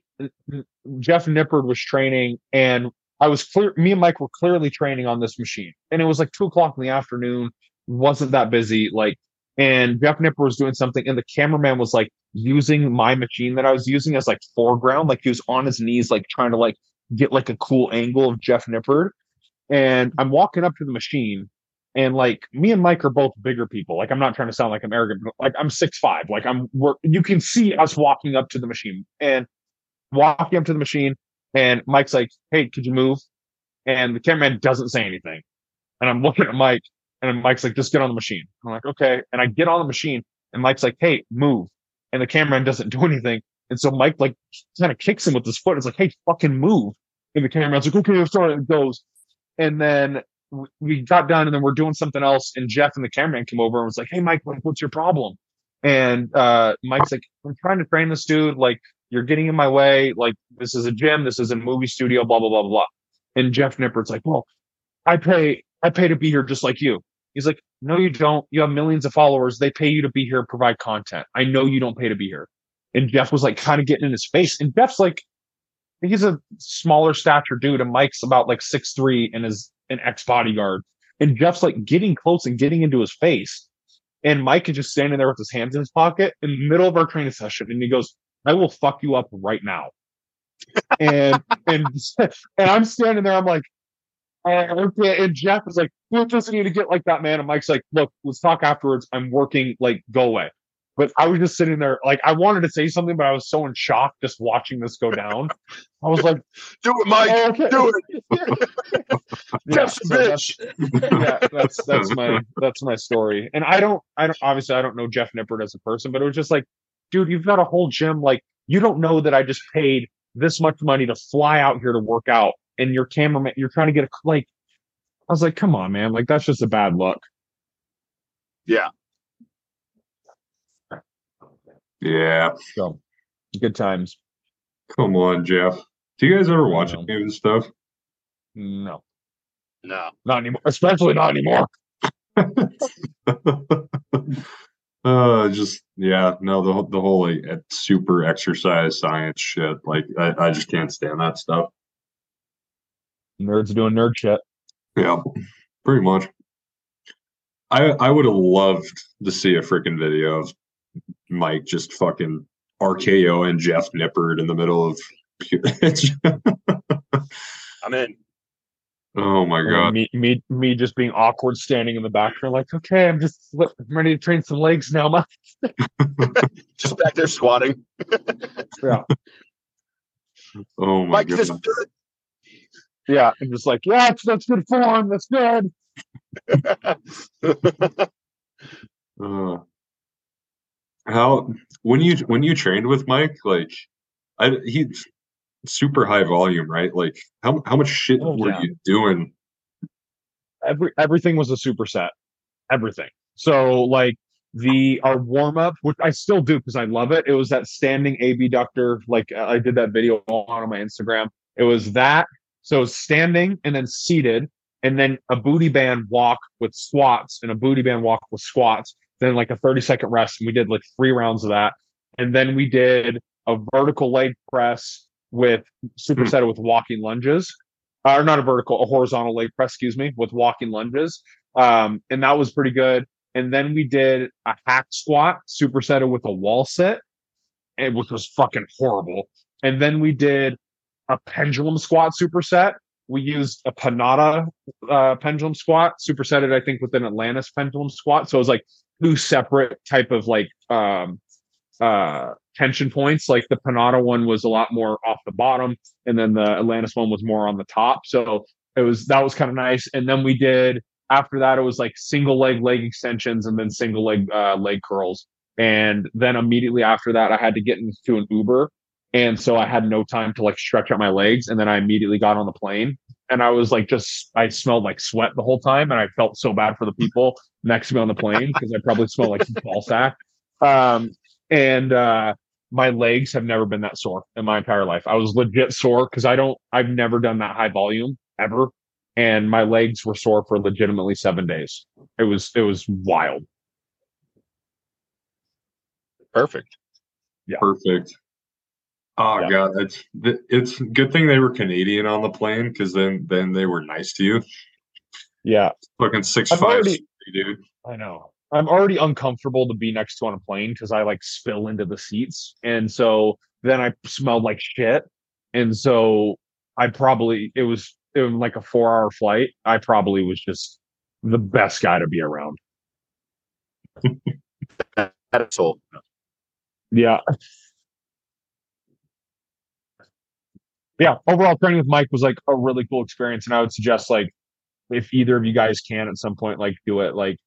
Jeff Nippard was training, and I was clear. Me and Mike were clearly training on this machine, and it was like two o'clock in the afternoon. wasn't that busy. Like, and Jeff Nippard was doing something, and the cameraman was like using my machine that I was using as like foreground. Like he was on his knees, like trying to like get like a cool angle of Jeff Nippard. And I'm walking up to the machine, and like me and Mike are both bigger people. Like I'm not trying to sound like I'm arrogant, but like I'm six five. Like I'm we're, you can see us walking up to the machine and walking up to the machine, and Mike's like, "Hey, could you move?" And the cameraman doesn't say anything. And I'm looking at Mike, and Mike's like, "Just get on the machine." I'm like, "Okay." And I get on the machine, and Mike's like, "Hey, move." And the cameraman doesn't do anything. And so Mike like kind of kicks him with his foot. It's like, "Hey, fucking move!" And the cameraman's like, "Okay, I'm sorry." And goes. And then we got done, and then we're doing something else. And Jeff and the cameraman came over and was like, "Hey, Mike, what's your problem?" And uh, Mike's like, "I'm trying to train this dude. Like, you're getting in my way. Like, this is a gym. This is a movie studio. Blah blah blah." blah. And Jeff Nippard's like, "Well, I pay I pay to be here just like you." He's like, "No, you don't. You have millions of followers. They pay you to be here, provide content. I know you don't pay to be here." And Jeff was like, kind of getting in his face. And Jeff's like, he's a smaller stature dude, and Mike's about like six three and is an ex bodyguard. And Jeff's like getting close and getting into his face. And Mike is just standing there with his hands in his pocket in the middle of our training session. And he goes, I will fuck you up right now. and and and I'm standing there, I'm like, okay. And Jeff is like, you just need to get like that, man. And Mike's like, look, let's talk afterwards. I'm working, like, go away. But I was just sitting there, like, I wanted to say something, but I was so in shock just watching this go down. I was like, Do it, Mike. oh, okay. Do it. yeah, Jeff's a so that's- yeah, that's that's my that's my story. And I don't I don't obviously I don't know Jeff Nippard as a person, but it was just like, dude, you've got a whole gym. Like, you don't know that I just paid this much money to fly out here to work out, and your cameraman, you're trying to get a like. I was like, come on, man, like that's just a bad look. Yeah. So, good times. Come on, Jeff. Do you guys ever watch know. any of this stuff? No, No. not anymore. Especially not anymore. uh just yeah no the, whole- the whole like super exercise science shit like I, I just can't stand that stuff Nerds doing nerd shit. yeah pretty much i i would have loved to see a freaking video of mike just fucking rko and jeff Nippard in the middle of I'm in. oh my And god Me, me, me, just being awkward, standing in the background, like, okay, I'm just I'm ready to train some legs now. Ma. Just back there squatting. Yeah, oh my Mike, god this yeah, I'm just like, yeah, that's, that's good form. That's good. Uh, how when you when you trained with Mike, like I he super high volume, right? Like how how much shit Oh, were yeah. you doing? Every everything was a superset. Everything. So like the our warm up, which I still do because I love it. It was that standing abductor. Like I did that video on, on my Instagram. It was that. So standing and then seated, and then a booty band walk with squats and a booty band walk with squats. Then like a 30 second rest. And we did like three rounds of that. And then we did a vertical leg press with superset with walking lunges. Uh, or not a vertical, a horizontal leg press, excuse me, with walking lunges. Um, and that was pretty good. And then we did a hack squat supersetted with a wall sit, and which was fucking horrible. And then we did a pendulum squat superset we used a Panatta uh, pendulum squat, supersetted, I think, with an Atlantis pendulum squat. So it was like two separate type of like um, uh, tension points. Like the Panatta one was a lot more off the bottom, and then the Atlantis one was more on the top. So it was that was kind of nice. And then we did after that, it was like single leg leg extensions and then single leg uh, leg curls. And then immediately after that, I had to get into an Uber and so I had no time to like stretch out my legs. And then I immediately got on the plane and I was like, just, I smelled like sweat the whole time. And I felt so bad for the people next to me on the plane because I probably smelled like ball sack. Um, and, uh, my legs have never been that sore in my entire life. I was legit sore because I don't, I've never done that high volume ever. And my legs were sore for legitimately seven days. It was, it was wild. Perfect. Yeah. Perfect. Oh Yeah. god, it's it's good thing they were Canadian on the plane because then then they were nice to you. Yeah. Fucking six I've five, already- dude. I know. I'm already uncomfortable to be next to on a plane because I like spill into the seats. And so then I smelled like shit. And so I probably, it was, it was like a four hour flight. I probably was just the best guy to be around. Asshole. Yeah. Yeah. Overall training with Mike was like a really cool experience. And I would suggest like if either of you guys can at some point, like do it. Like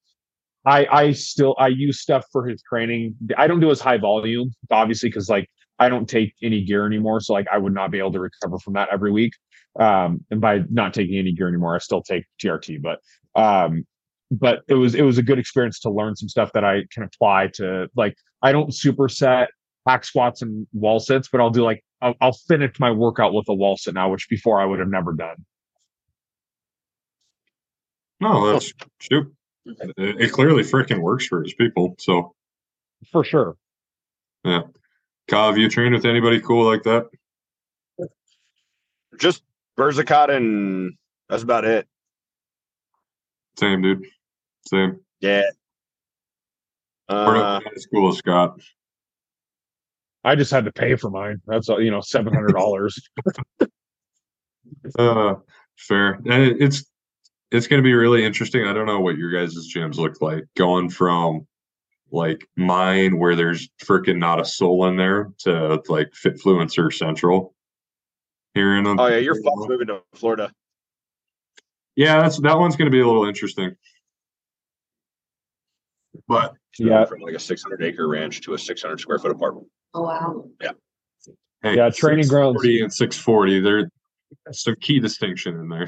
I I still I use stuff for his training. I don't do as high volume, obviously, because like I don't take any gear anymore. So like I would not be able to recover from that every week. Um, and by not taking any gear anymore, I still take TRT, but um, but it was it was a good experience to learn some stuff that I can apply to like I don't superset hack squats and wall sits, but I'll do like I'll, I'll finish my workout with a wall sit now, which before I would have never done. No, that's shoot. It, it clearly freaking works for his people. So, For sure. Yeah. Kyle, have you trained with anybody cool like that? Just Berzicat and that's about it. Same, dude. Same. Yeah. We're Uh, not as cool as Scott. I just had to pay for mine. That's uh, you know seven hundred dollars. Uh, fair. And it's it's going to be really interesting. I don't know what your guys' gyms look like going from like mine where there's freaking not a soul in there to like Fitfluencer Central here in. oh yeah, your fault's moving to Florida. Yeah, that's that one's going to be a little interesting. But Yeah. From like a 600 acre ranch to a 600 square foot apartment. Oh, wow. hey, Yeah, training grounds. 640 and 640, there's some key distinction in there.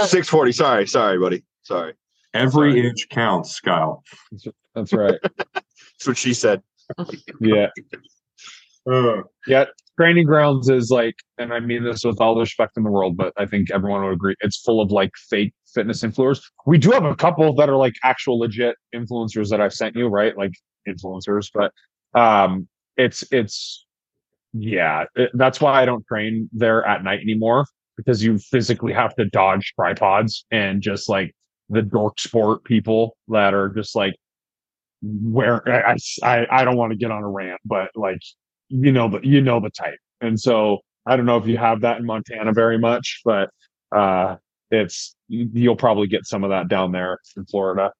640. Sorry, sorry, buddy. Sorry. Every Sorry. inch counts, Kyle. That's right. That's what she said. Yeah. Uh, Yeah. Training grounds is like, and I mean this with all the respect in the world, but I think everyone would agree it's full of like fake fitness influencers. We do have a couple that are like actual legit influencers that I've sent you, right? Like influencers, but um it's it's yeah, it- that's why I don't train there at night anymore because you physically have to dodge tripods and just like the Darc Sport people that are just like where I I, I don't want to get on a rant, but like you know the you know the type. And so I don't know if you have that in Montana very much, but uh it's you- you'll probably get some of that down there in Florida.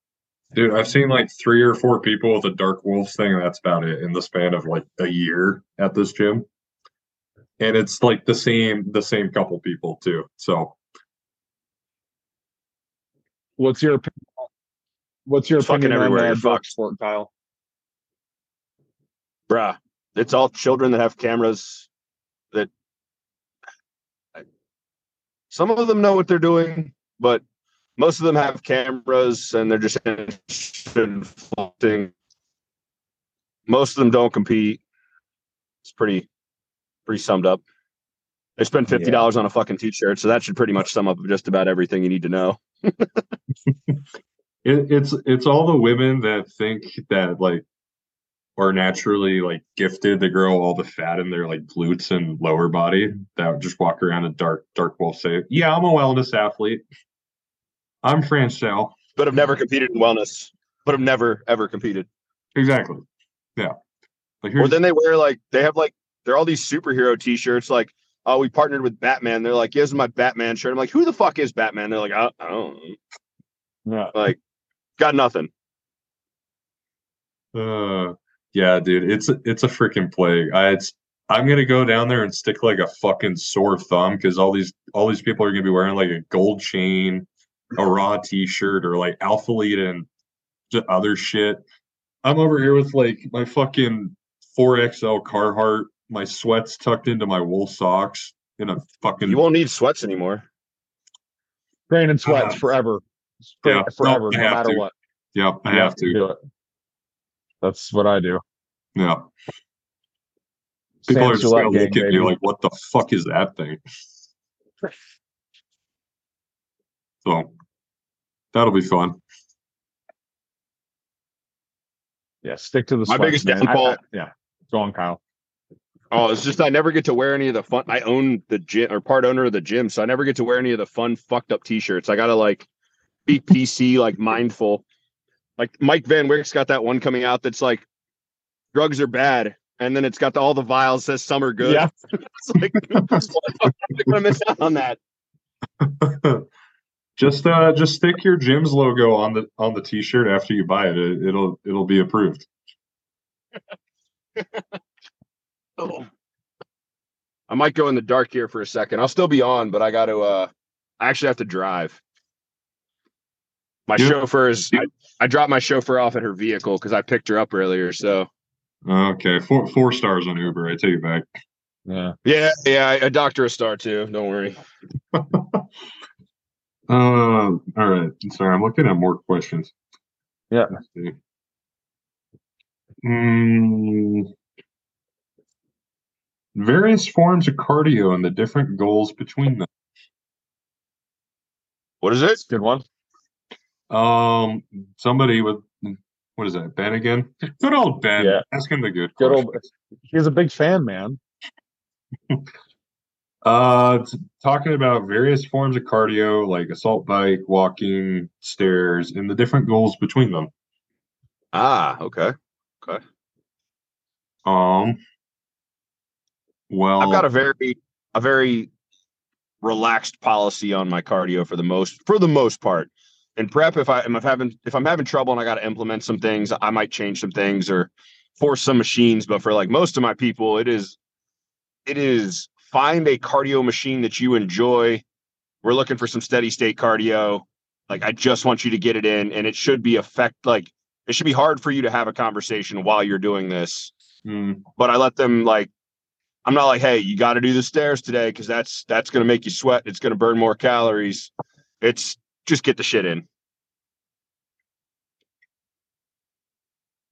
Dude, I've seen like three or four people with a dark wolf thing, and that's about it in the span of like a year at this gym. And it's like the same the same couple people too. So What's your? What's your It's fucking opinion on everywhere, you're Darc Sport, Kyle? Bruh. It's all children that have cameras that some of them know what they're doing, but most of them have cameras and they're just interested in floating. Most of them don't compete. It's pretty pretty summed up. They spend fifty dollars on a fucking t-shirt, so that should pretty much sum up just about everything you need to know. it, it's it's all the women that think that like are naturally like gifted to grow all the fat in their like glutes and lower body that just walk around a dark dark wolf say, Yeah, I'm a wellness athlete. I'm Francel. But I've never competed in wellness. But I've never ever competed. Exactly. Yeah. Like Or then they wear like they have like they're all these superhero t-shirts like oh, we partnered with Batman. They're like, yeah, this is my Batman shirt. I'm like, who the fuck is Batman? They're like, I, I don't know. Yeah. Like, got nothing. Uh, yeah, dude, it's it's a freaking plague. I it's I'm gonna go down there and stick like a fucking sore thumb because all these all these people are gonna be wearing like a gold chain, a raw T-shirt, or like Alphalete and other shit. I'm over here with like my fucking 4XL Carhartt, my sweats tucked into my wool socks, in a fucking You won't need sweats anymore. Rain and sweats Uh, forever. Yeah, forever, I no have matter to. what. Yep, I Yeah, have to. do it. That's what I do. Yeah. People Sam are just gonna look gang, at me like, what the fuck is that thing? So that'll be fun. yeah, stick to the My sweats, biggest man. I- downfall- I- yeah. Go on, Kyle. Oh, it's just I never get to wear any of the fun. I own the gym or part owner of the gym, so I never get to wear any of the fun fucked up t-shirts. I gotta like be PC, like mindful. Like Mike Van Wyck's got that one coming out that's like drugs are bad, and then it's got the, all the vials says some are good. Yeah. it's like I'm gonna miss out on that. just uh just stick your gym's logo on the on the t-shirt after you buy it. it it'll it'll be approved. Oh. I might go in the dark here for a second. I'll still be on, but I got to. uh I actually have to drive. My Yeah. chauffeur is. I, I dropped my chauffeur off at her vehicle because I picked her up earlier. So Okay, four four stars on Uber. I take it back. Yeah. yeah, yeah, A doctor a star too. Don't worry. Uh, all right. Sorry, I'm looking at more questions. Yeah. Let's see. Mm, various forms of cardio and the different goals between them. What is it? Good one. Um, somebody with what is that? Ben again? Good old Ben. Yeah. Asking the good Good question. old he's a big fan, man. Uh, talking about various forms of cardio like assault bike, walking, stairs, and the different goals between them. Ah, okay, okay. Um, well, I've got a very, a very relaxed policy on my cardio for the most, for the most part. In prep, if I am having, if I'm having trouble and I got to implement some things, I might change some things or force some machines. But for like most of my people, it is, it is find a cardio machine that you enjoy. We're looking for some steady state cardio. Like I just want you to get it in, and it should be effect like it should be hard for you to have a conversation while you're doing this mm, but I let them like I'm not like, hey, you got to do the stairs today because that's that's gonna make you sweat. It's gonna burn more calories. It's just get the shit in.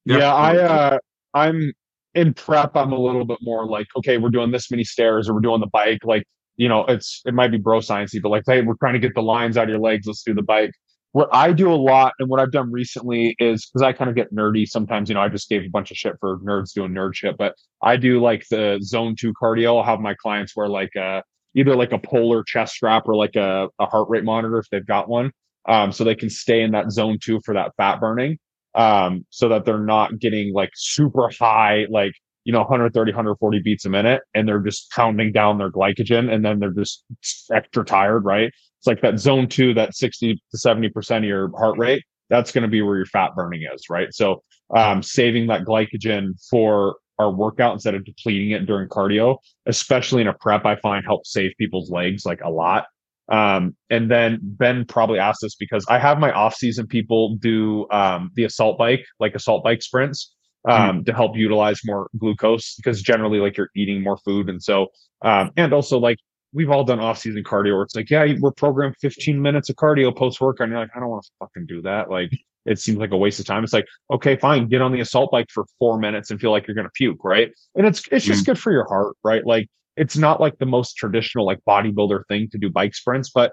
Yeah, I uh I'm in prep, I'm a little bit more like, okay, we're doing this many stairs or we're doing the bike. Like, you know, it's it might be bro sciencey, but like, hey, we're trying to get the lines out of your legs, let's do the bike. What I do a lot and what I've done recently is because I kind of get nerdy sometimes, you know, I just gave a bunch of shit for nerds doing nerd shit, but I do like the zone two cardio. I'll have my clients wear like a either like a polar chest strap or like a, a heart rate monitor if they've got one. Um, so they can stay in that zone two for that fat burning um, so that they're not getting like super high, like, you know, 130, 140 beats a minute, and they're just pounding down their glycogen and then they're just extra tired, right? It's like that zone two, that 60 to 70% of your heart rate, that's going to be where your fat burning is, right? So, um, saving that glycogen for our workout instead of depleting it during cardio, especially in a prep, I find helps save people's legs like a lot. Um, and then Ben probably asked this because I have my off-season people do um, the assault bike, like assault bike sprints, um, to help utilize more glucose because generally, like you're eating more food, and so um, and also like we've all done off-season cardio where it's like, yeah, we're programmed 15 minutes of cardio post-workout, and you're like, I don't want to fucking do that. Like it seems like a waste of time. It's like, okay, fine, get on the assault bike for four minutes and feel like you're gonna puke, right? And it's it's just good for your heart, right? Like it's not like the most traditional like bodybuilder thing to do bike sprints, but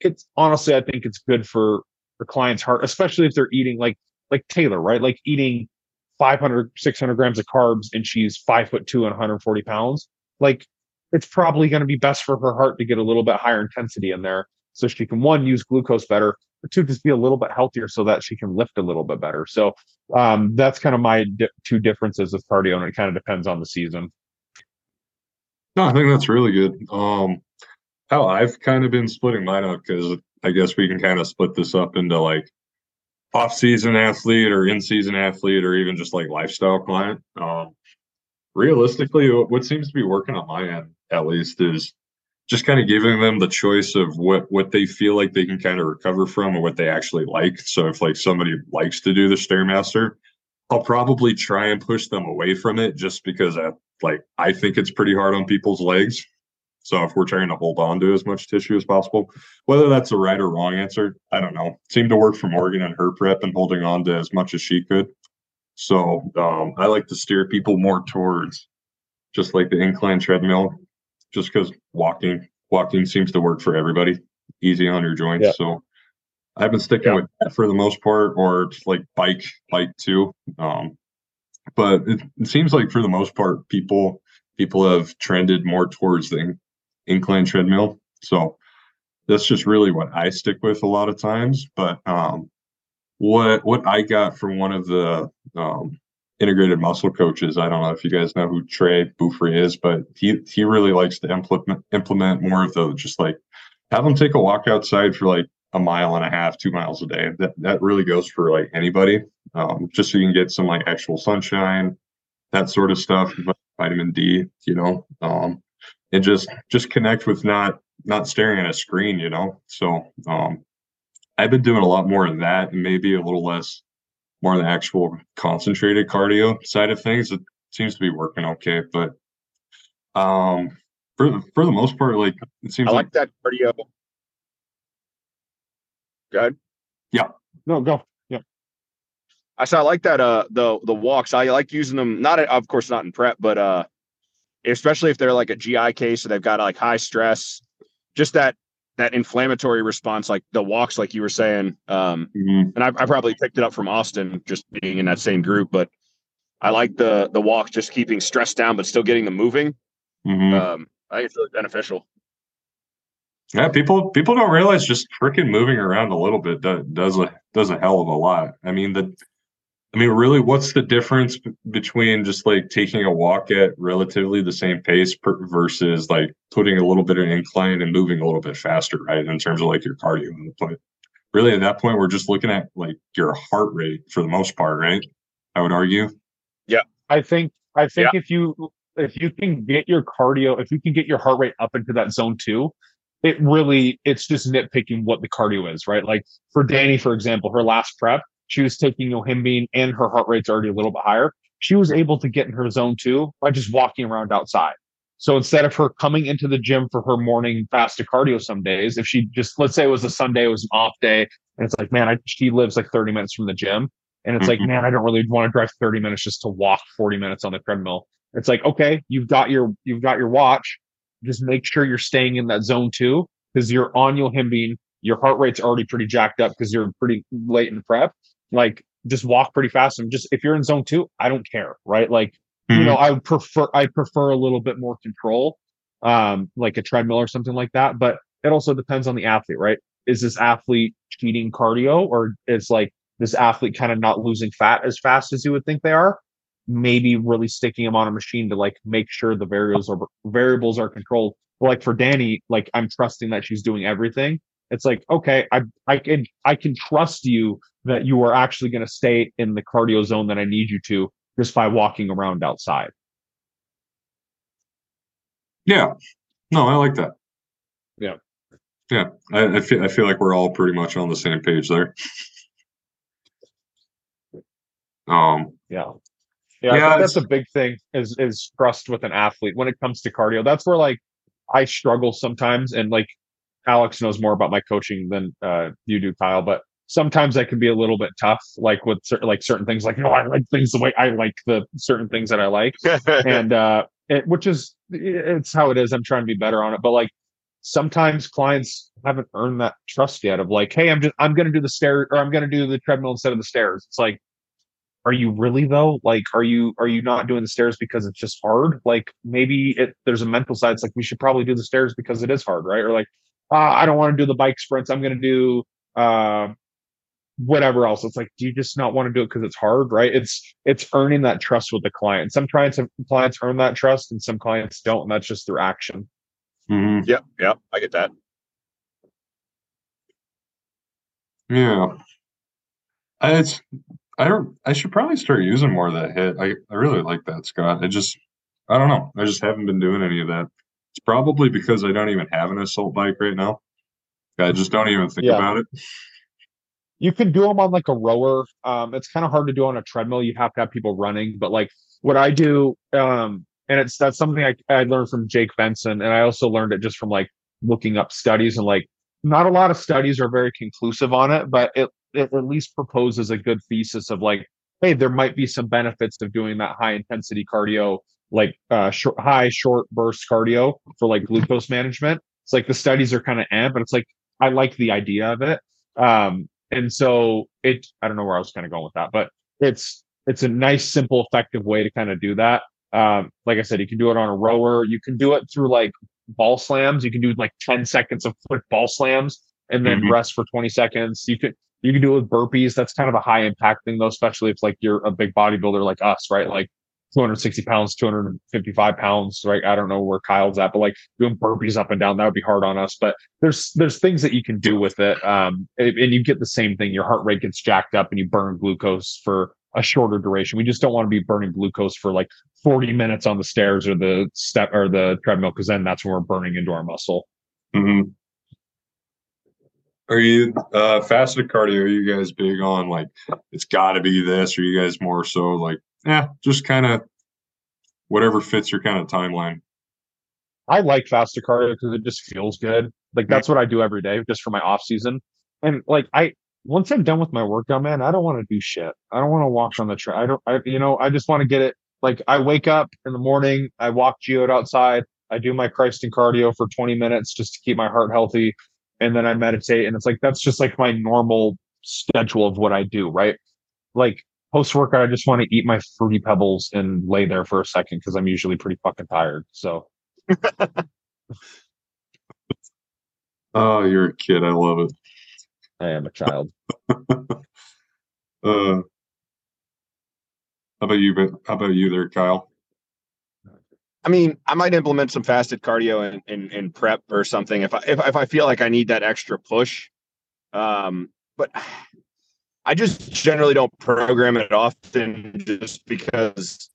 it's honestly, I think it's good for the client's heart, especially if they're eating like like Taylor, right? Like eating 500, 600 grams of carbs and she's five foot two and 140 pounds. Like it's probably going to be best for her heart to get a little bit higher intensity in there so she can one use glucose better, but two just be a little bit healthier so that she can lift a little bit better. So um, that's kind of my di- two differences with cardio, and it kind of depends on the season. No, I think that's really good. Um, I've kind of been splitting mine up because I guess we can kind of split this up into like off-season athlete or in-season athlete or even just like lifestyle client. Um, realistically, what seems to be working on my end at least is just kind of giving them the choice of what what they feel like they can kind of recover from or what they actually like. So if like somebody likes to do the stairmaster, I'll probably try and push them away from it just because I like I think it's pretty hard on people's legs. So if we're trying to hold on to as much tissue as possible, whether that's a right or wrong answer, I don't know. It seemed to work for Morgan and her prep and holding on to as much as she could. So um, I like to steer people more towards just like the incline treadmill, just because walking walking seems to work for everybody, easy on your joints. Yeah. So I've been sticking yeah. with that for the most part, or like bike bike too. Um, but it, it seems like for the most part, people people have trended more towards the incline treadmill. So that's just really what I stick with a lot of times. But um, what what I got from one of the um, integrated muscle coaches, I don't know if you guys know who Trey Bufrey is, but he he really likes to implement implement more of the just like have them take a walk outside for like a mile and a half, two miles a day. That that really goes for like anybody, um, just so you can get some like actual sunshine, that sort of stuff, vitamin D, you know, um, and just just connect with not not staring at a screen, you know. So um, I've been doing a lot more of that, and maybe a little less more of the actual concentrated cardio side of things. It seems to be working okay, but um, for the for the most part, like it seems I like, like that cardio. Good. Yeah. No, go. Yeah. I said I like that uh the the walks. I like using them not of course not in prep, but uh especially if they're like a GI case, so they've got like high stress, just that that inflammatory response, like the walks, like you were saying. Um, mm-hmm. and I, I, probably picked it up from Austin, just being in that same group. But I like the the walks, just keeping stress down, but still getting them moving. Mm-hmm. Um, I think it's really beneficial. Yeah, people people don't realize just freaking moving around a little bit does a does a hell of a lot. I mean the I mean, really, what's the difference between just like taking a walk at relatively the same pace per, versus like putting a little bit of incline and moving a little bit faster, right? In terms of like your cardio on the point. Really, at that point, we're just looking at like your heart rate for the most part, right? I would argue. Yeah, I think I think yeah. if you if you can get your cardio, if you can get your heart rate up into that zone two, it really it's just nitpicking what the cardio is, right? Like for Danny, for example, her last prep, she was taking yohimbine and her heart rate's already a little bit higher. She was able to get in her zone two by just walking around outside. So instead of her coming into the gym for her morning fasted cardio some days, if she just, let's say it was a Sunday, it was an off day, and it's like, man, I, she lives like 30 minutes from the gym. And it's mm-hmm. like, man, I don't really want to drive 30 minutes just to walk 40 minutes on the treadmill. It's like, okay, you've got your, you've got your watch. Just make sure you're staying in that zone two because you're on yohimbine. Your heart rate's already pretty jacked up because you're pretty late in prep like just walk pretty fast and just if you're in zone two, I don't care, right? Like, mm-hmm. you know, I would prefer I prefer a little bit more control, um, like a treadmill or something like that. But it also depends on the athlete, right? Is this athlete cheating cardio or is like this athlete kind of not losing fat as fast as you would think they are? Maybe really sticking them on a machine to like make sure the variables are variables are controlled. like for Danny, like I'm trusting that she's doing everything. It's like, okay, I I can I can trust you that you are actually going to stay in the cardio zone that I need you to just by walking around outside. Yeah. No, I like that. Yeah. Yeah. I, I feel I feel like we're all pretty much on the same page there. um yeah. Yeah, yeah that's a big thing is is trust with an athlete when it comes to cardio. That's where like I struggle sometimes and like Alex knows more about my coaching than uh, you do, Kyle, but sometimes that can be a little bit tough, like with certain, like certain things, like, no, I like things the way I like the certain things that I like. and, uh, it, which is, it's how it is. I'm trying to be better on it. But like sometimes clients haven't earned that trust yet of like, Hey, I'm just, I'm going to do the stairs or I'm going to do the treadmill instead of the stairs. It's like, are you really though? Like, are you, are you not doing the stairs because it's just hard? Like maybe it, there's a mental side. It's like, we should probably do the stairs because it is hard. Right. Or like, uh, I don't want to do the bike sprints. I'm going to do, uh, whatever else. It's like, do you just not want to do it because it's hard, right? It's it's earning that trust with the client. Some clients have clients earn that trust, and some clients don't, and that's just through action. Mhm. Yep, yep, I get that. Yeah. It's I don't I should probably start using more of that HIIT. I, I really like that, Scott. I just I don't know. I just haven't been doing any of that. It's probably because I don't even have an assault bike right now. I just don't even think Yeah. about it. You can do them on like a rower. Um, it's kind of hard to do on a treadmill. You have to have people running. But like what I do, um, and it's that's something I, I learned from Jake Benson, and I also learned it just from like looking up studies and like not a lot of studies are very conclusive on it, but it it at least proposes a good thesis of like, hey, there might be some benefits of doing that high intensity cardio, like uh, short, high short burst cardio for like glucose management. It's like the studies are kind of eh, but it's like I like the idea of it. Um, and so it i don't know where i was kind of going with that but it's it's a nice simple effective way to kind of do that um like i said you can do it on a rower you can do it through like ball slams you can do like 10 seconds of quick ball slams and then Mhm. rest for 20 seconds you could you can do it with burpees. That's kind of a high impact thing though especially if like you're a big bodybuilder like us right? Like 260 pounds 255 pounds right? I don't know where kyle's at but like doing burpees up and down that would be hard on us. But there's there's things that you can do with it um and, you get the same thing. Your heart rate gets jacked up and you burn glucose for a shorter duration. We just don't want to be burning glucose for like 40 minutes on the stairs or the step or the treadmill because then that's when we're burning into our muscle. Hmm Are you uh fasted cardio? Are you guys big on like it's got to be this? Or are you guys more so like yeah, just kind of whatever fits your kind of timeline? I like fasted cardio because it just feels good. Like that's what I do every day just for my off season. And like I once I'm done with my workout, man, I don't want to do shit. I don't want to walk on the trail. I don't I you know, I just want to get it like I wake up in the morning, I walk geode outside, I do my Christ and cardio for 20 minutes just to keep my heart healthy, and then I meditate. And it's like that's just like my normal schedule of what I do, right? Like post workout, I just want to eat my fruity pebbles and lay there for a second because I'm usually pretty fucking tired. So Oh, you're a kid. I love it. I am a child. Uh, how about you? But how about you there, Kyle? I mean, I might implement some fasted cardio in, in, in prep or something if I if, if I feel like I need that extra push. Um, but I just generally don't program it often, just because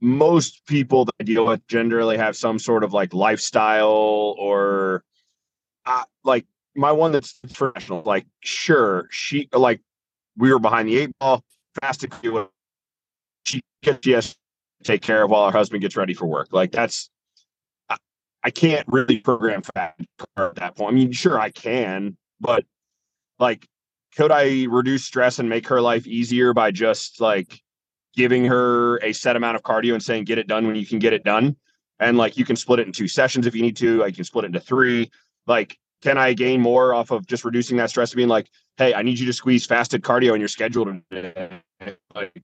most people that I deal with generally have some sort of like lifestyle or uh, like my one that's professional. Like, sure, she like we were behind the eight ball, fasted. She gets yes take care of while her husband gets ready for work. Like that's I, I can't really program fat at that point. I mean, sure I can, but like could I reduce stress and make her life easier by just like giving her a set amount of cardio and saying get it done when you can get it done? And like you can split it in two sessions if you need to, you can split it into three. Like, can I gain more off of just reducing that stress of being like, hey, I need you to squeeze fasted cardio in your schedule today? Like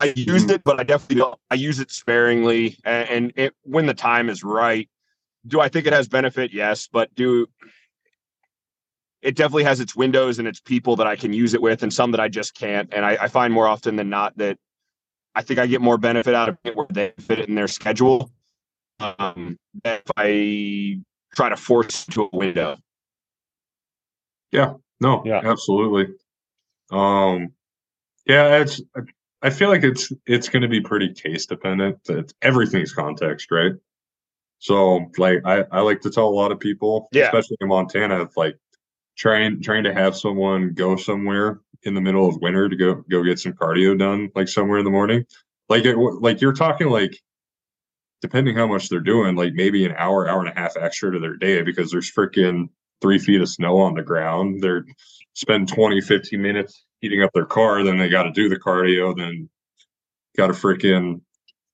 I used it, but I definitely don't. I use it sparingly, and, and it, when the time is right. Do I think it has benefit? Yes, but do it definitely has its windows and its people that I can use it with, and some that I just can't. And I, I find more often than not that I think I get more benefit out of it where they fit it in their schedule. Um, than if I try to force to a window. Yeah. No, Yeah. absolutely. Um, yeah, it's. I feel like it's it's going to be pretty case dependent. It's, everything's context, right? So, like, I I like to tell a lot of people, Yeah. especially in Montana, like trying trying to have someone go somewhere in the middle of winter to go go get some cardio done, like somewhere in the morning, like it, like you're talking like depending how much they're doing, like maybe an hour, hour and a half extra to their day because there's freaking three feet of snow on the ground. They're spend 20, 15 minutes heating up their car, then they got to do the cardio, then got to freaking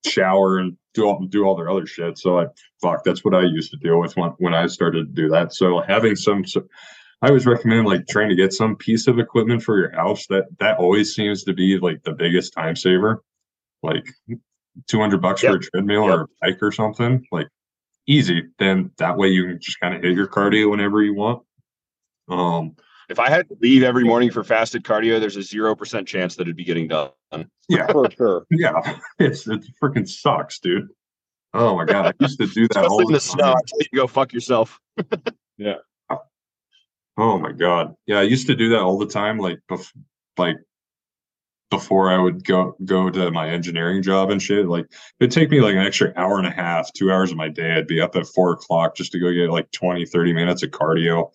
shower and do all do all their other shit. So I fuck, that's what I used to deal with when when I started to do that. So having some, so I always recommend like trying to get some piece of equipment for your house. That that always seems to be like the biggest time saver. Like 200 bucks for a treadmill or a bike or something like easy then that way you can just kind of hit your cardio whenever you want um If I had to leave every morning for fasted cardio, there's a zero percent chance that it'd be getting done. Yeah, for sure. yeah. It's it freaking sucks, dude. Oh my god, I used to do that all in the the snow, time. You go fuck yourself. Yeah. Oh my god, yeah, I used to do that all the time. Like, bef- like before I would go go to my engineering job and shit. Like, it'd take me like an extra hour and a half, two hours of my day. I'd be up at four o'clock just to go get like 20, 30 minutes of cardio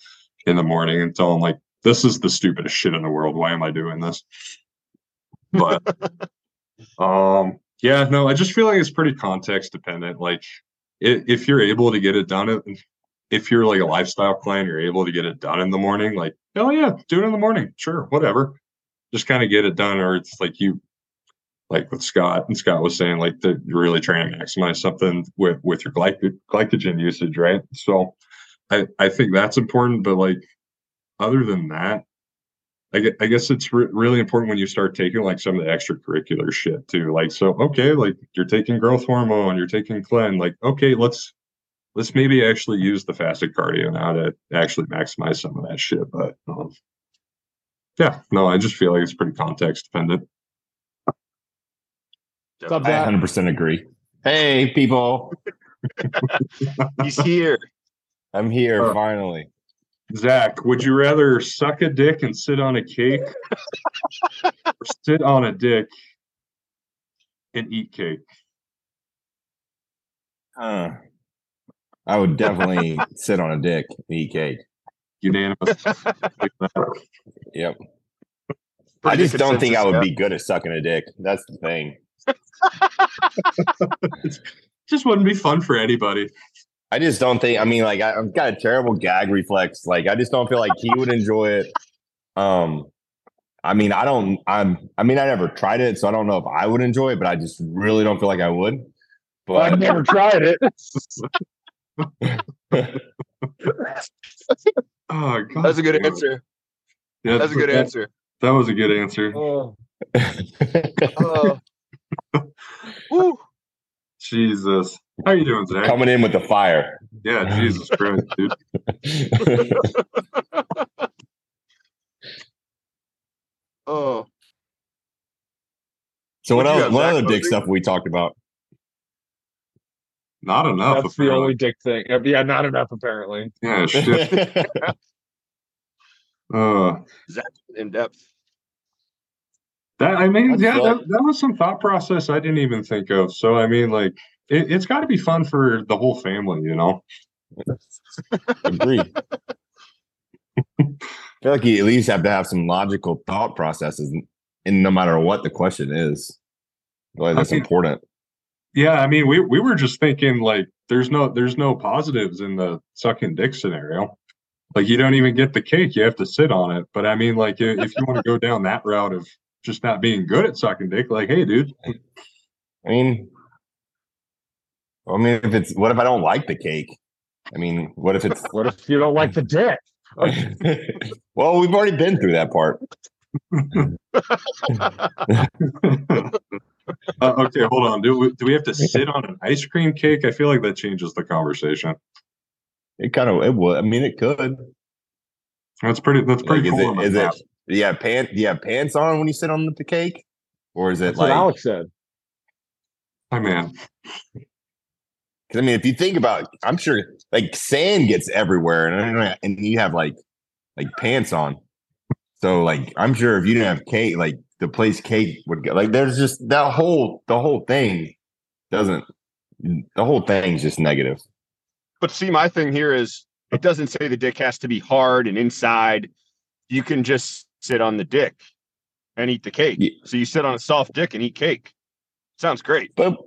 in the morning until I'm like, this is the stupidest shit in the world. Why am I doing this? But um, yeah, no, I just feel like it's pretty context dependent. Like, if you're able to get it done, if you're like a lifestyle client, you're able to get it done in the morning. Like, hell yeah, do it in the morning. Sure, whatever. Just kind of get it done, or it's like you, like with Scott and Scott was saying, like that you're really trying to maximize something with with your glyc- glycogen usage, right? So, I I think that's important. But like, other than that, I gue- I guess it's re- really important when you start taking like some of the extracurricular shit too. Like, so okay, like you're taking growth hormone, you're taking clen. Like, okay, let's let's maybe actually use the fasted cardio now to actually maximize some of that shit. But um, yeah, no, I just feel like it's pretty context dependent. What's up, I Zach? 100% agree. Hey, people. He's here. I'm here Uh, finally. Zach, would you rather suck a dick and sit on a cake, or sit on a dick and eat cake? Huh. I would definitely sit on a dick and eat cake. Unanimous. Yep. I just don't think I would consensus, be good at sucking a dick. That's the thing. just wouldn't be fun for anybody. I just don't think. I mean, like I, I've got a terrible gag reflex. Like I just don't feel like he would enjoy it. Um, I mean, I don't. I'm. I mean, I never tried it, so I don't know if I would enjoy it. But I just really don't feel like I would. Well, I've never tried it. Oh, God That's a good answer. Yeah, That's a good that- answer. That was a good answer. Oh, Oh. Woo. Jesus. How are you doing, Zach? coming in with the fire. Yeah, Jesus Christ, dude. Oh. so what What you else? What other dick stuff we talked about? Not enough. that's the only dick thing. Uh, Yeah, not enough apparently. Yeah, shit. Uh, In depth. That I mean, That's yeah, that, that was some thought process I didn't even think of. So I mean, like, it, it's got to be fun for the whole family, you know. Agree. I feel like you at least have to have some logical thought processes, and no matter what the question is, like that's Okay. important. Yeah, I mean, we we were just thinking like, there's no there's no positives in the sucking dick scenario. Like, you don't even get the cake; you have to sit on it. But I mean, like, if, if you want to go down that route of just not being good at sucking dick, like, hey, dude, I mean, I mean, if it's what if I don't like the cake? I mean, what if it's What if you don't like the dick? well, we've already been through that part. uh, okay, hold on. Do we, do we have to sit on an ice cream cake? I feel like that changes the conversation. It kind of it would. I mean, it could. That's pretty. That's pretty is cool. on it? the Is map. it? Do you have pants? Do you have pants on when you sit on the cake, or is it That's what like? Alex said. Hi, man. Because I mean, if you think about, it, I'm sure like sand gets everywhere, and and you have like like pants on. So like, I'm sure if you didn't have cake, like the place cake would go. Like, there's just that whole the whole thing doesn't. The whole thing's just negative. But see, my thing here is it doesn't say the dick has to be hard and inside. You can just sit on the dick and eat the cake. Yeah. So you sit on a soft dick and eat cake. Sounds great. But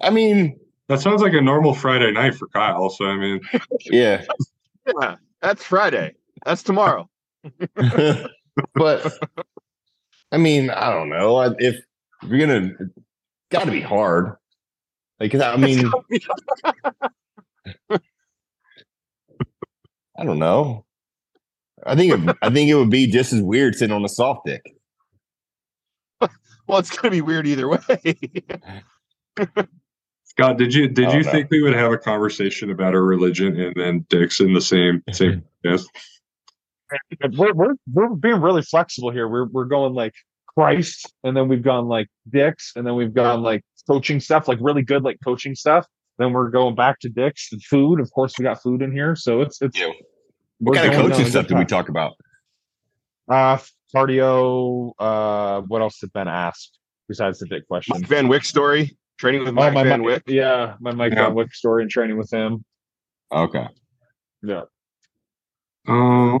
I mean, That sounds like a normal Friday night for Kyle. So I mean, yeah. Yeah, that's Friday. That's tomorrow. but I mean, I don't know if, if you're gonna. Got to be hard. Like, 'cause I mean, I don't know. I think it, I think it would be just as weird sitting on a soft dick. well, it's gonna be weird either way. Scott, did you did you no. think we would have a conversation about our religion and then dicks in the same same? Yes. We're, we're we're being really flexible here. We're we're going like Christ, and then we've gone like Dicks, and then we've gone like coaching stuff, like really good like coaching stuff. Then we're going back to Dicks and food. Of course, we got food in here, so it's it's. Yeah. We're What kind of coaching stuff good did we talk about? Uh, cardio. Uh, what else did Ben ask besides the big question? Mike Van Wyck story, training with Oh, my Van Mike- Wick. Yeah, my Mike Yeah. Van Wyck story and training with him. Okay. Yeah. Um,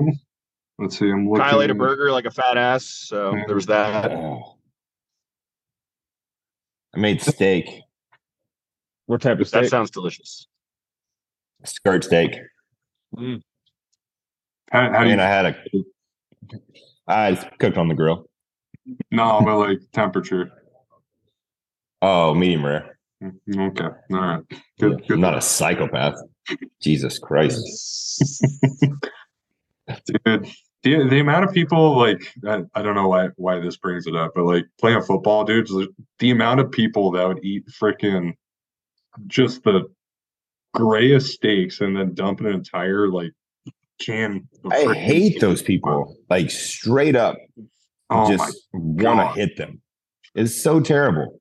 let's see. I'm looking. Kyle ate a burger like a fat ass, so Yeah. there was that. Oh. I made steak, What type of steak? That sounds delicious. skirt steak, Mm. How, how do you? and I had a. I cooked on the grill. No, but like temperature. Oh, medium rare. Mm, Okay. All right. Good. I'm not a psychopath. Jesus Christ. Dude, the, the amount of people like I, I don't know why why this brings it up, but like playing football, dude, just the amount of people that would eat freaking just the grayest steaks and then dump an entire like can. I hate those people. Like straight up, Oh just want to hit them. It's so terrible.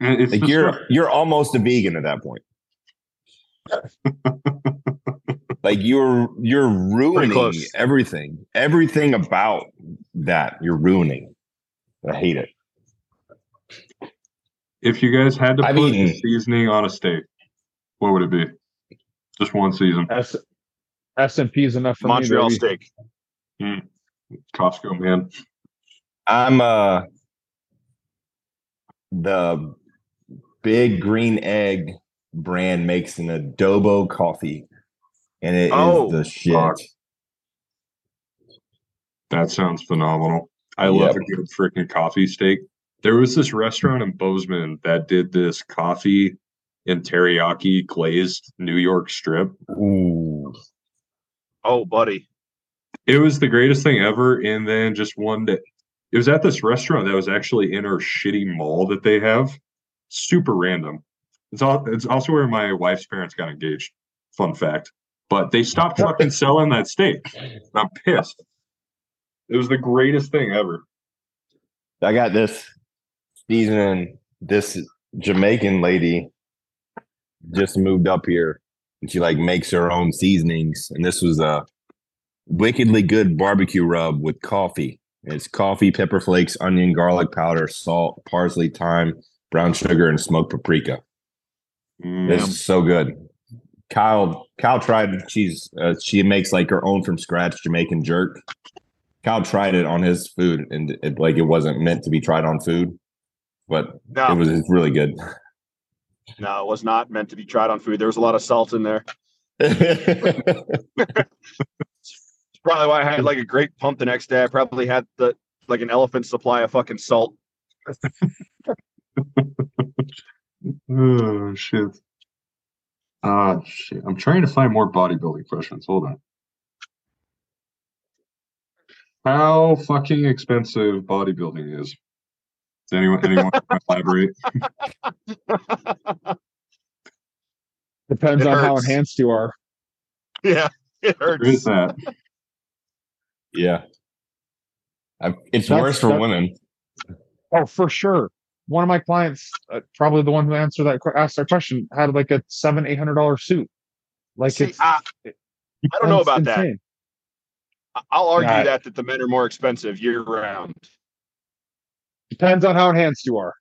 It's Like you're like- you're almost a vegan at that point. like you're you're ruining everything. Everything about that you're ruining. I hate it. if you guys had to I've put eaten- seasoning on a steak, what would it be? Just one season. S S and P is enough for Montreal me. baby. steak. Costco, man. I'm uh the big green egg brand makes an adobo coffee and it is Oh, the shit. fuck. That sounds phenomenal. I love Yep. a good freaking coffee steak. There was this restaurant in Bozeman that did this coffee and teriyaki glazed New York strip. Ooh. Oh, buddy. It was the greatest thing ever. And then just one day, it was at this restaurant that was actually in our shitty mall that they have. Super random. It's all. It's also where my wife's parents got engaged. Fun fact. But they stopped fucking selling that steak. And I'm pissed. It was the greatest thing ever. I got this seasoning. This Jamaican lady just moved up here and she like makes her own seasonings. And this was a wickedly good barbecue rub with coffee. It's coffee, pepper flakes, onion, garlic powder, salt, parsley, thyme, brown sugar, and smoked paprika. Mm, It's so good. Kyle, Kyle tried. She's uh, she makes like her own from scratch Jamaican jerk. Kyle tried it on his food, and it, like it wasn't meant to be tried on food, but No, it was really good. no, it was not meant to be tried on food. There was a lot of salt in there. It's probably why I had like a great pump the next day. I probably had the like an elephant supply of fucking salt. Oh shit. Ah shit. I'm trying to find more bodybuilding questions. Hold on. How fucking expensive bodybuilding is? Does anyone anyone wanna elaborate? Depends It on how enhanced you are. yeah, it There is hurts. that. yeah, I, it's That's- worse for that- women. Oh, for sure. One of my clients, uh, probably the one who answered that asked that question, had like a seven eight hundred dollar suit. Like See, it's I, I don't know it's about that. I'll argue Yeah. that that the men are more expensive year round. Depends on how enhanced you are.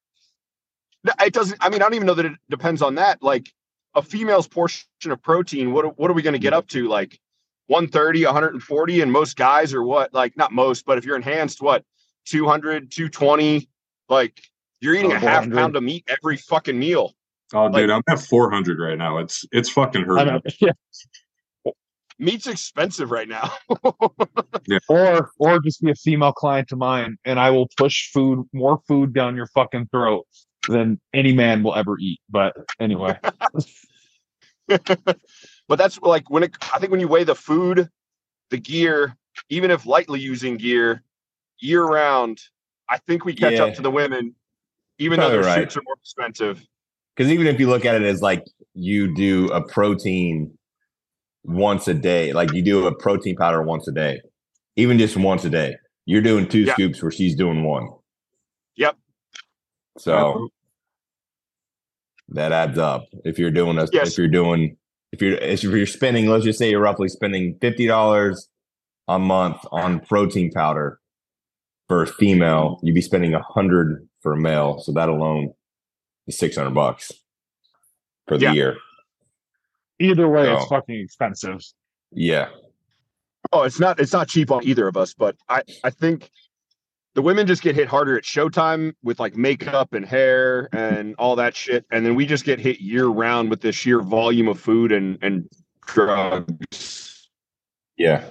It doesn't. I mean, I don't even know that it depends on that. Like a female's portion of protein, what are- what are we going to get up to? Like 130, 140, and most guys are what? Like not most, but if you're enhanced, what 200, 220? Like you're eating Oh, a half pound of meat every fucking meal. Oh Like- dude, I'm at 400 right now. It's it's fucking I hurting. know, yeah. Meat's expensive right now. Or or just be a female client of mine, and I will push food more food down your fucking throat than any man will ever eat. But anyway, but that's like when it i think when you weigh the food the gear even if lightly using gear year round i think we catch Yeah. up to the women even though their right. suits are more expensive Because even if you look at it as like you do a protein once a day, like you do a protein powder once a day, even just once a day. You're doing two scoops where she's doing one. Yep. So that adds up. If you're doing a, Yes. if you're doing, if you're, if you're spending, let's just say you're roughly spending fifty dollars a month on protein powder for a female, you'd be spending a hundred for a male. So that alone is six hundred bucks for the Yeah. year. Either way, it's fucking expensive. Yeah. Oh, it's not it's not cheap on either of us, but I I think the women just get hit harder at showtime with like makeup and hair and all that shit, and then we just get hit year round with the sheer volume of food and and drugs. Yeah.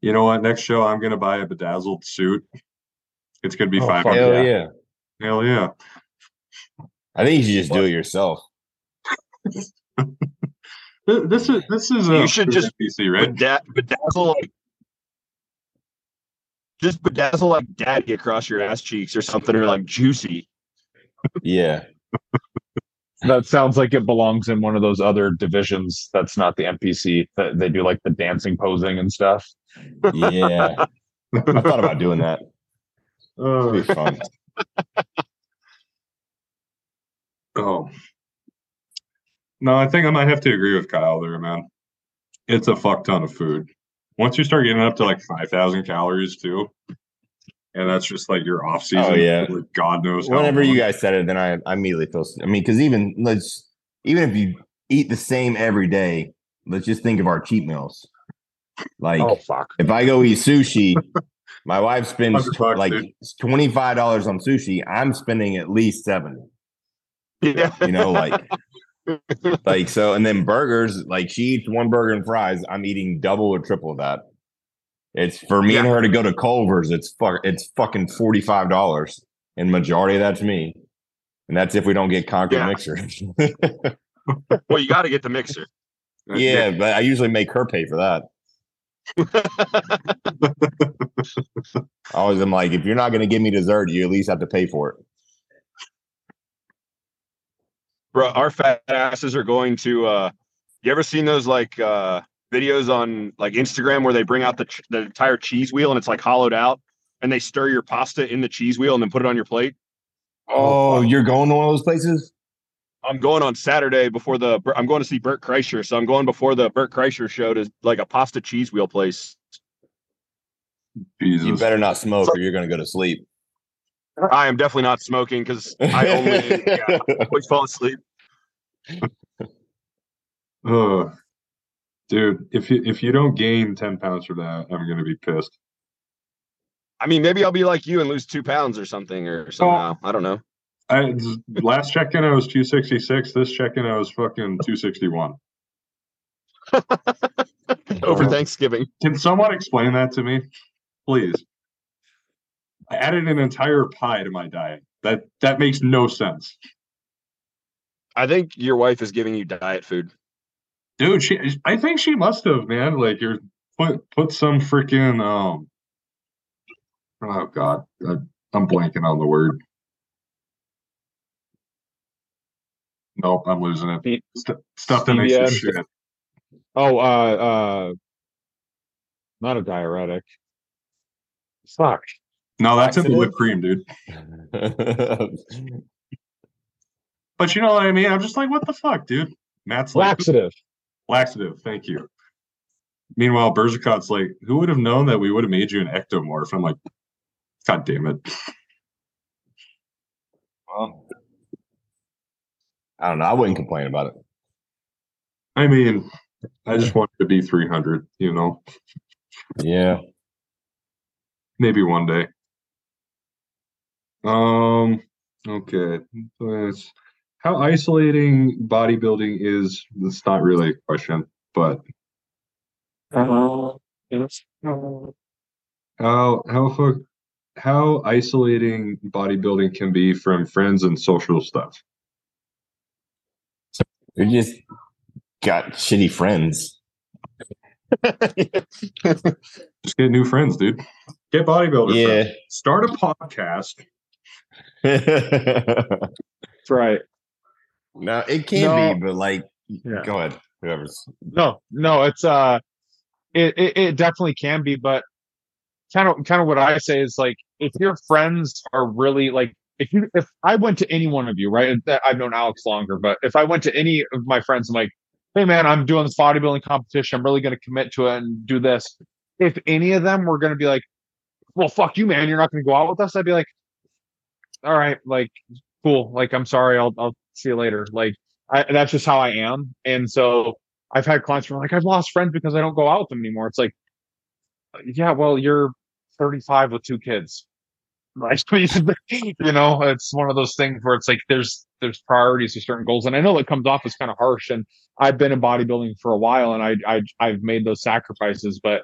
You know what? Next show, I'm gonna buy a bedazzled suit. It's gonna be Oh, five fuck hundred. Hell yeah. yeah. Hell yeah! I think you should just do it yourself. Th- This is this is a You should just PC, right? Beda- bedazzle like just bedazzle like daddy across your ass cheeks or something, or like juicy. Yeah. That sounds like it belongs in one of those other divisions that's not the NPC. That they do like the dancing posing and stuff. Yeah. I thought about doing that. Oh, It'd be fun. oh. No, I think I might have to agree with Kyle there, man. It's a fuck ton of food. Once you start getting up to like five thousand calories too, and that's just like your off oh, season. Oh, yeah. for God knows. how Whenever you guys said it, then I, I immediately feel. I mean, because even let's even if you eat the same every day, let's just think of our cheat meals. Like Oh fuck! if I go eat sushi, my wife spends 100 bucks, like twenty five dollars on sushi. I'm spending at least seven. Yeah. You know, like like so, and then burgers. Like she eats one burger and fries. I'm eating double or triple of that. It's for me and her to go to Culver's. It's fuck. It's fucking forty five dollars, and majority of that's me. And that's if we don't get Concrete Yeah. mixer. Well, you got to get the mixer. yeah, but I usually make her pay for that. I always am like, if you're not going to give me dessert, you at least have to pay for it. Bro, our fat asses are going to uh you ever seen those like uh videos on like Instagram where they bring out the ch- the entire cheese wheel and it's like hollowed out and they stir your pasta in the cheese wheel and then put it on your plate? Oh, you're going to one of those places? I'm going on Saturday before the I'm going to see Bert Kreischer, so I'm going before the Bert Kreischer show to like a pasta cheese wheel place. Jesus. You better not smoke, or you're going to go to sleep. I am definitely not smoking because I only yeah, always fall asleep. Ugh. Dude, if you if you don't gain ten pounds for that, I'm gonna be pissed. I mean, maybe I'll be like you and lose two pounds or something or somehow. I don't know. I last check in I was 266. This check in I was fucking 261. Over Thanksgiving. Can someone explain that to me, please? I added an entire pie to my diet. That that makes no sense, I think your wife is giving you diet food. dude. She, I think she must have, man. Like you're put put some freaking um. Oh God, I, I'm blanking on the word. Nope, I'm losing it. Pe- St- stuff that makes you shit. Oh, uh, uh, not a diuretic. Fuck. No, that's in the Laxative? whipped cream, dude. But you know what I mean? I'm just like, what the fuck, dude? Matt's like Laxative. laxative. Thank you. Meanwhile, Berzikot's like, who would have known that we would have made you an ectomorph? I'm like, God damn it. Well, I don't know. I wouldn't complain about it. I mean, I just wanted to be 300, you know, Yeah. maybe one day. Um, okay. Let's- How isolating bodybuilding is, it's not really a question, but Yes. how, how, how isolating bodybuilding can be from friends and social stuff. We just got shitty friends. Just get new friends, dude. Get bodybuilder Yeah. friends. Start a podcast. That's right. no, it can No. be, but like, Yeah. go ahead. Whoever's. No, no, it's uh it, it it definitely can be, but kind of kind of what I say is like if your friends are really like if you if I went to any one of you, right? I've known Alex longer, but if I went to any of my friends, I'm like, hey man, I'm doing this bodybuilding competition. I'm really going to commit to it and do this. If any of them were going to be like, well, fuck you, man, you're not going to go out with us, I'd be like, all right, like, cool. Like, I'm sorry, I'll I'll see you later. Like, I, that's just how I am. And so I've had clients who are like, I've lost friends because I don't go out with them anymore. It's like, uh, yeah, well, you're 35 with two kids. You know, it's one of those things where it's like there's there's priorities to certain goals, and I know that comes off as kind of harsh. And I've been in bodybuilding for a while, and I I I've made those sacrifices, but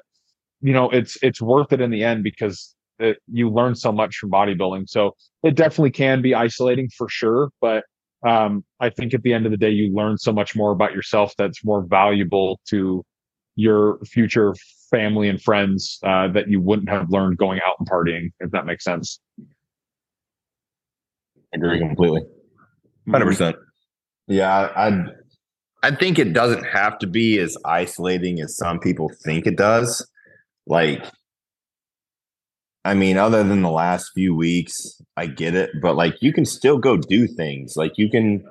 you know, it's it's worth it in the end because it, you learn so much from bodybuilding. So it definitely can be isolating for sure, but um, I think at the end of the day, you learn so much more about yourself that's more valuable to your future family and friends uh, that you wouldn't have learned going out and partying, if that makes sense. agree completely. Hundred percent. Yeah, I I think it doesn't have to be as isolating as some people think it does. Like, I mean, other than the last few weeks, I get it, but like, you can still go do things. Like, you can,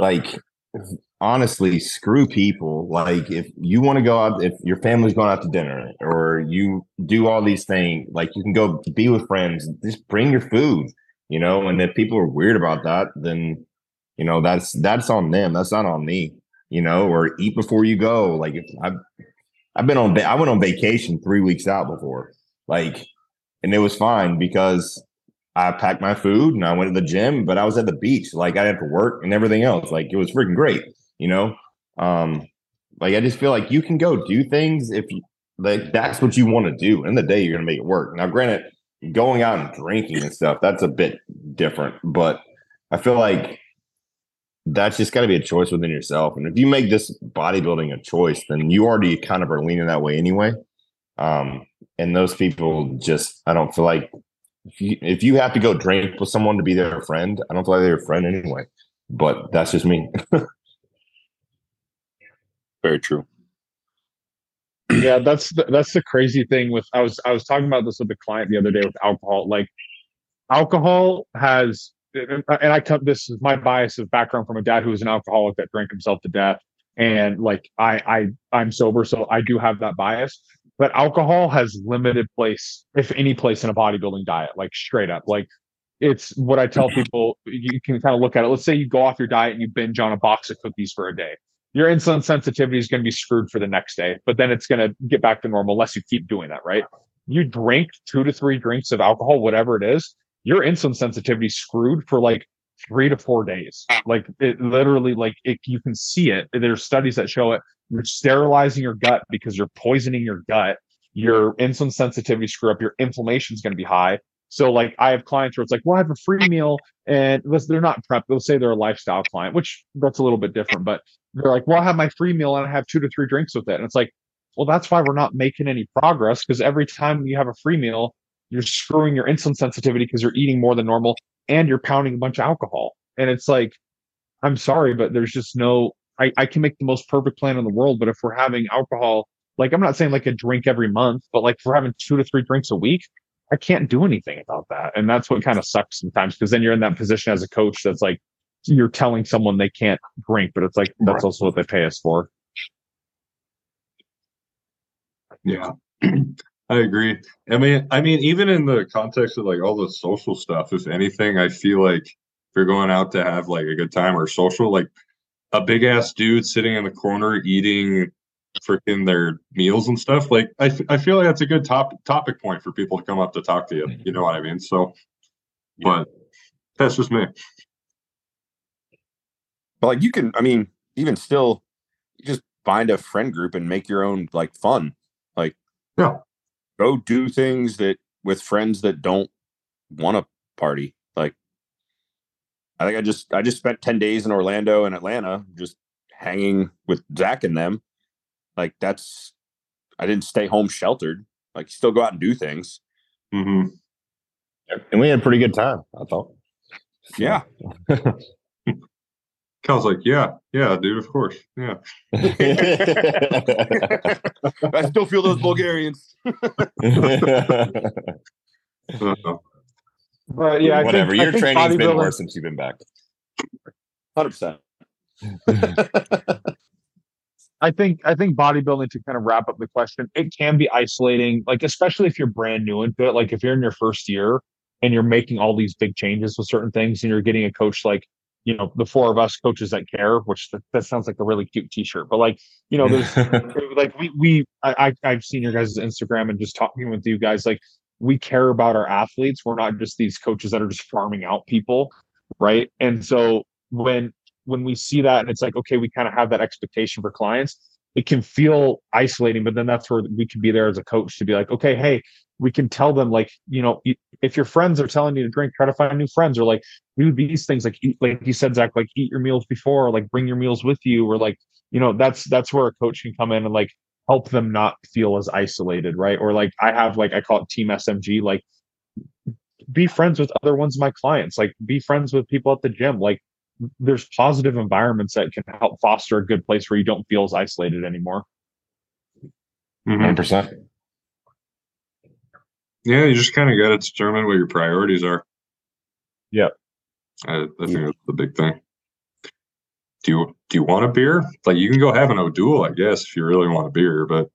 like, honestly, screw people. Like, if you want to go out, if your family's going out to dinner or you do all these things, like, you can go be with friends, just bring your food, you know. And if people are weird about that, then, you know, that's that's on them. That's not on me, you know. Or eat before you go. Like, if I've I've been on, I went on vacation three weeks out before, like, and it was fine because I packed my food and I went to the gym, but I was at the beach. Like I had to work and everything else. Like it was freaking great, you know? Um, like I just feel like you can go do things if you like that's what you want to do. In the day, you're gonna make it work. Now, granted, going out and drinking and stuff, that's a bit different, but I feel like that's just got to be a choice within yourself. And if you make this bodybuilding a choice, then you already kind of are leaning that way anyway. Um, and those people just, I don't feel like if you, if you have to go drink with someone to be their friend, I don't feel like they're your friend anyway. But that's just me. Very true. yeah, that's the, that's the crazy thing with I was I was talking about this with a client the other day with alcohol. Like alcohol has and I come this is my bias of background from a dad who was an alcoholic that drank himself to death. And like I I I'm sober, so I do have that bias. But alcohol has limited place, if any place in a bodybuilding diet, like straight up. Like it's what I tell people. You can kind of look at it. Let's say you go off your diet and you binge on a box of cookies for a day. Your insulin sensitivity is going to be screwed for the next day, but then it's going to get back to normal unless you keep doing that, right? You drink two to three drinks of alcohol, whatever it is, your insulin sensitivity screwed for like three to four days. Like it literally, like it, you can see it. There's studies that show it. You're sterilizing your gut because you're poisoning your gut. Your insulin sensitivity screw up. Your inflammation is going to be high. So like I have clients where it's like, well, I have a free meal and they're not prep. They'll say they're a lifestyle client, which that's a little bit different, but they're like, well, I have my free meal and I have two to three drinks with it. And it's like, well, that's why we're not making any progress because every time you have a free meal, you're screwing your insulin sensitivity because you're eating more than normal and you're pounding a bunch of alcohol. And it's like, I'm sorry, but there's just no, I, I can make the most perfect plan in the world. But if we're having alcohol, like I'm not saying like a drink every month, but like if we're having two to three drinks a week, I can't do anything about that. And that's what kind of sucks sometimes because then you're in that position as a coach that's like, you're telling someone they can't drink, but it's like, that's Right. also what they pay us for. Yeah. I agree. I mean, I mean, even in the context of like all the social stuff, if anything, I feel like if you're going out to have like a good time or social, like a big ass dude sitting in the corner eating freaking their meals and stuff, like I, f- I feel like that's a good top topic point for people to come up to talk to you. Mm-hmm. You know what I mean? So, but that's just me. But like you can, I mean, even still, you just find a friend group and make your own like fun. Like, Yeah. Go do things that with friends that don't want to party. Like, I think I just I just spent ten days in Orlando and Atlanta, just hanging with Zach and them. Like that's, I didn't stay home sheltered. Like, still go out and do things. Mm-hmm. and we had a pretty good time, I thought. Yeah. Cal's like, yeah, yeah, dude, of course, yeah. I still feel those Bulgarians. Uh, But yeah, I Whatever. Think, I Your think training's been worse since you've been back. Hundred percent. I think I think bodybuilding to kind of wrap up the question, it can be isolating, like especially if you're brand new into it. Like if you're in your first year and you're making all these big changes with certain things, and you're getting a coach like you know the four of us coaches that care, which that, that sounds like a really cute T-shirt, but like you know there's like we we I, I I've seen your guys' Instagram and just talking with you guys like we care about our athletes. We're not just these coaches that are just farming out people, right? And so when when we see that and it's like okay, we kind of have that expectation for clients, it can feel isolating. But then that's where we can be there as a coach to be like, okay, hey, we can tell them like you know if your friends are telling you to drink, try to find new friends or like do these things like eat, like you said, Zach, like eat your meals before, or like bring your meals with you, or like you know that's that's where a coach can come in and like help them not feel as isolated, right? Or like I have like I call it Team SMG, like be friends with other ones my clients, like be friends with people at the gym, like there's positive environments that can help foster a good place where you don't feel as isolated anymore. mhm. 100%. Yeah, you just kind of got to determine what your priorities are. Yep. I, I think that's the big thing. Do you do you want a beer? Like you can go have an O'Doul, I guess, if you really want a beer, but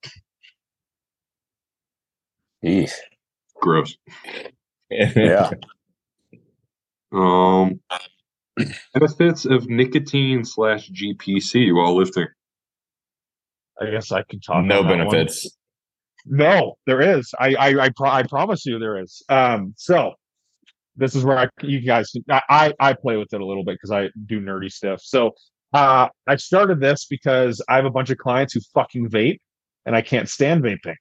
Jeez. gross. Yeah. Um, benefits of nicotine slash GPC while lifting. I guess I can talk. no on that one. benefits. No, there is. I I I, pro- I promise you there is. Um, so this is where I you guys I I, play with it a little bit because I do nerdy stuff. So uh, I started this because I have a bunch of clients who fucking vape, and I can't stand vaping.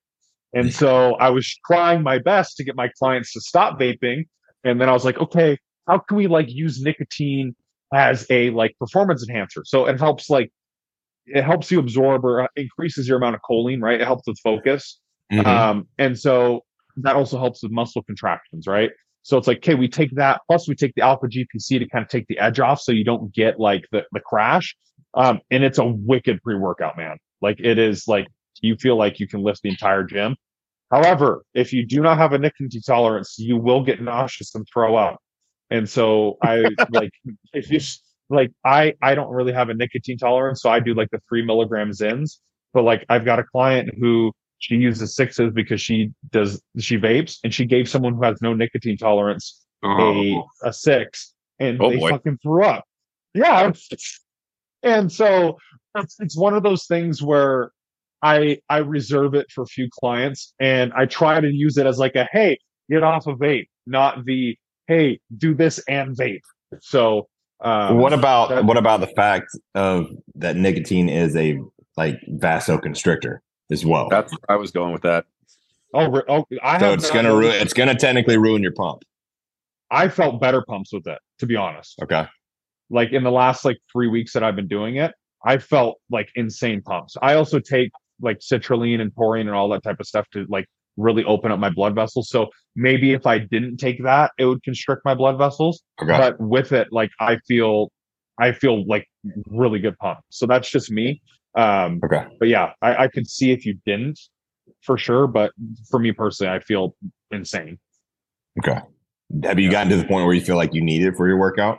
And so I was trying my best to get my clients to stop vaping, and then I was like, okay, how can we like use nicotine as a like performance enhancer? So it helps like it helps you absorb or uh, increases your amount of choline, right? It helps with focus. Mhm. Um, and so that also helps with muscle contractions, right? So it's like, okay, we take that, plus we take the alpha GPC to kind of take the edge off so you don't get like the, the crash. Um, and it's a wicked pre workout, man. Like it is like you feel like you can lift the entire gym. However, if you do not have a nicotine tolerance, you will get nauseous and throw up. And so I like if you like I I don't really have a nicotine tolerance, so I do like the three milligram Zyns. But like I've got a client who she uses sixes because she does she vapes and she gave someone who has no nicotine tolerance Oh, a a six and Oh, they boy. fucking threw up. Yeah. And so it's, it's one of those things where I I reserve it for a few clients and I try to use it as like a hey, get off of vape, not the hey, do this and vape. So um, what about that- what about the fact of that nicotine is a like vasoconstrictor as well? That's where I was going with that. oh, oh I so have it's gonna ruin. It's gonna technically ruin your pump. I felt better pumps with it, to be honest. Okay. like in the last like three weeks that I've been doing it, I felt like insane pumps. I also take like citrulline and taurine and all that type of stuff to like really open up my blood vessels. So maybe if I didn't take that, it would constrict my blood vessels. Okay. But with it, like I feel, I feel like really good pump. So that's just me. Um, okay. but yeah, I, I could see if you didn't, for sure. But for me personally, I feel insane. Okay. Have you gotten to the point where you feel like you need it for your workout?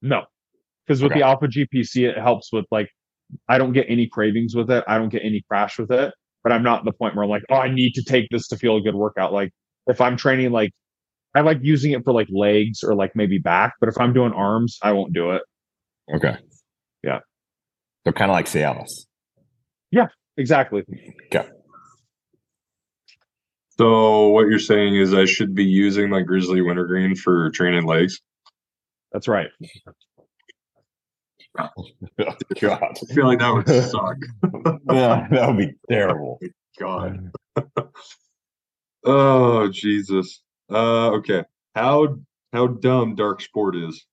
No, because with Okay. the Alpha GPC, it helps with like I don't get any cravings with it. I don't get any crash with it. But I'm not the point where I'm like, oh, I need to take this to feel a good workout. Like if I'm training, like I like using it for like legs or like maybe back. But if I'm doing arms, I won't do it. Okay. Yeah. So kind of like Cialis. Yeah, exactly. Okay. So what you're saying is I should be using my Grizzly Wintergreen for training legs? That's right. God. I feel like that would suck. yeah, that would be terrible. God. oh Jesus. Uh, okay. How how dumb Darc Sport is?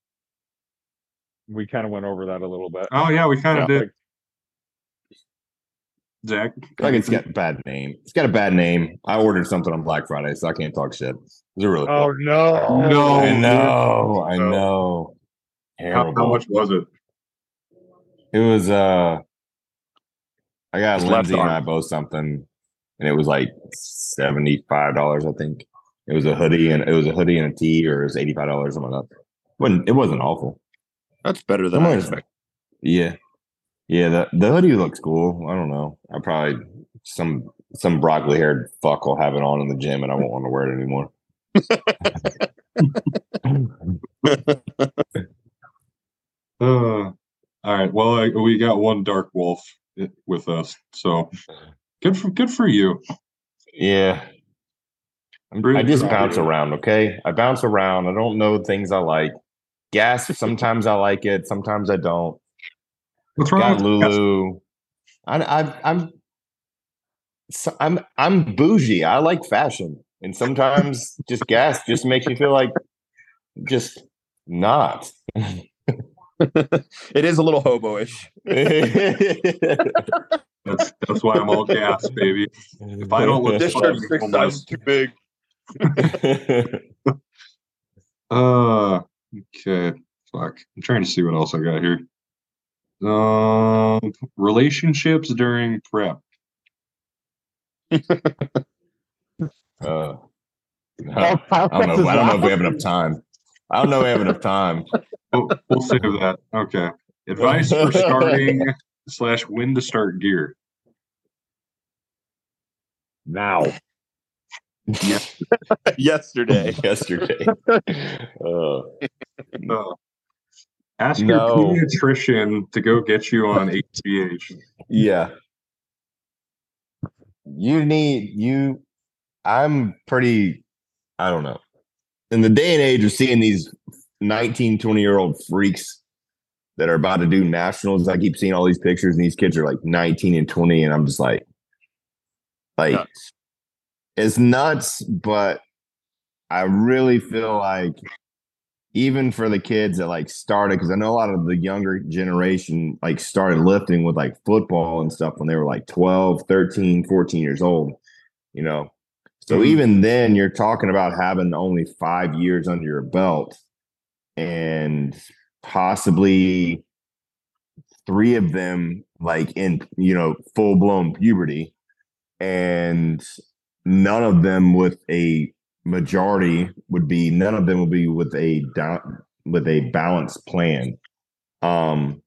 We kind of went over that a little bit. Oh yeah, we kind of Yeah. did. Zach, Like it's got a bad name. It's got a bad name. I ordered something on Black Friday, so I can't talk shit. Is it really? Oh no. No. I know. I know. how, how much was it? It was uh I got His Lindsay and. I both something and it was like seventy five dollars, I think. It was a hoodie and it was a hoodie and a tee or it was eighty five dollars, something like that. wasn't it wasn't awful. That's better than I Someone- expected. Yeah. Yeah, the the hoodie looks cool. I don't know. I probably some some broccoli haired fuck will have it on in the gym and I won't want to wear it anymore. Uh, all right. Well, I, we got one Darc wolf with us, so good for good for you. Yeah. I'm- I just bounce around, okay? I bounce around. I don't know things I like. Gas, sometimes I like it, sometimes I don't. What's wrong Got with Lulu. I, I, I'm, so I'm, I'm bougie. I like fashion, and sometimes just gas just makes me feel like just not. it is a little hobo-ish. That's that's why I'm all gas, baby. If I don't look This fucking shirt's six sizes too big. Uh, okay. Fuck. I'm trying to see what else I got here. Um, relationships during prep. Uh, Oh, I don't know. I don't know if we have enough time. I don't know if we have enough time. We'll, we'll save that. Okay. Advice for starting slash when to start gear. now. Yesterday. Yesterday. Uh, Uh, ask No. your pediatrician to go get you on HGH. yeah. You need you. I'm pretty. I don't know. In the day and age of seeing these 19, 20 year old freaks that are about to do nationals, I keep seeing all these pictures, and these kids are like 19 and 20, and I'm just like, like Nuts. it's nuts, but I really feel like even for the kids that like started, because I know a lot of the younger generation like started lifting with like football and stuff when they were like 12, 13, 14 years old, you know. So Mhm. even then, you're talking about having only five years under your belt and possibly three of them like in, you know, full blown puberty and none of them with a majority would be none of them would be with a down with a balanced plan. Um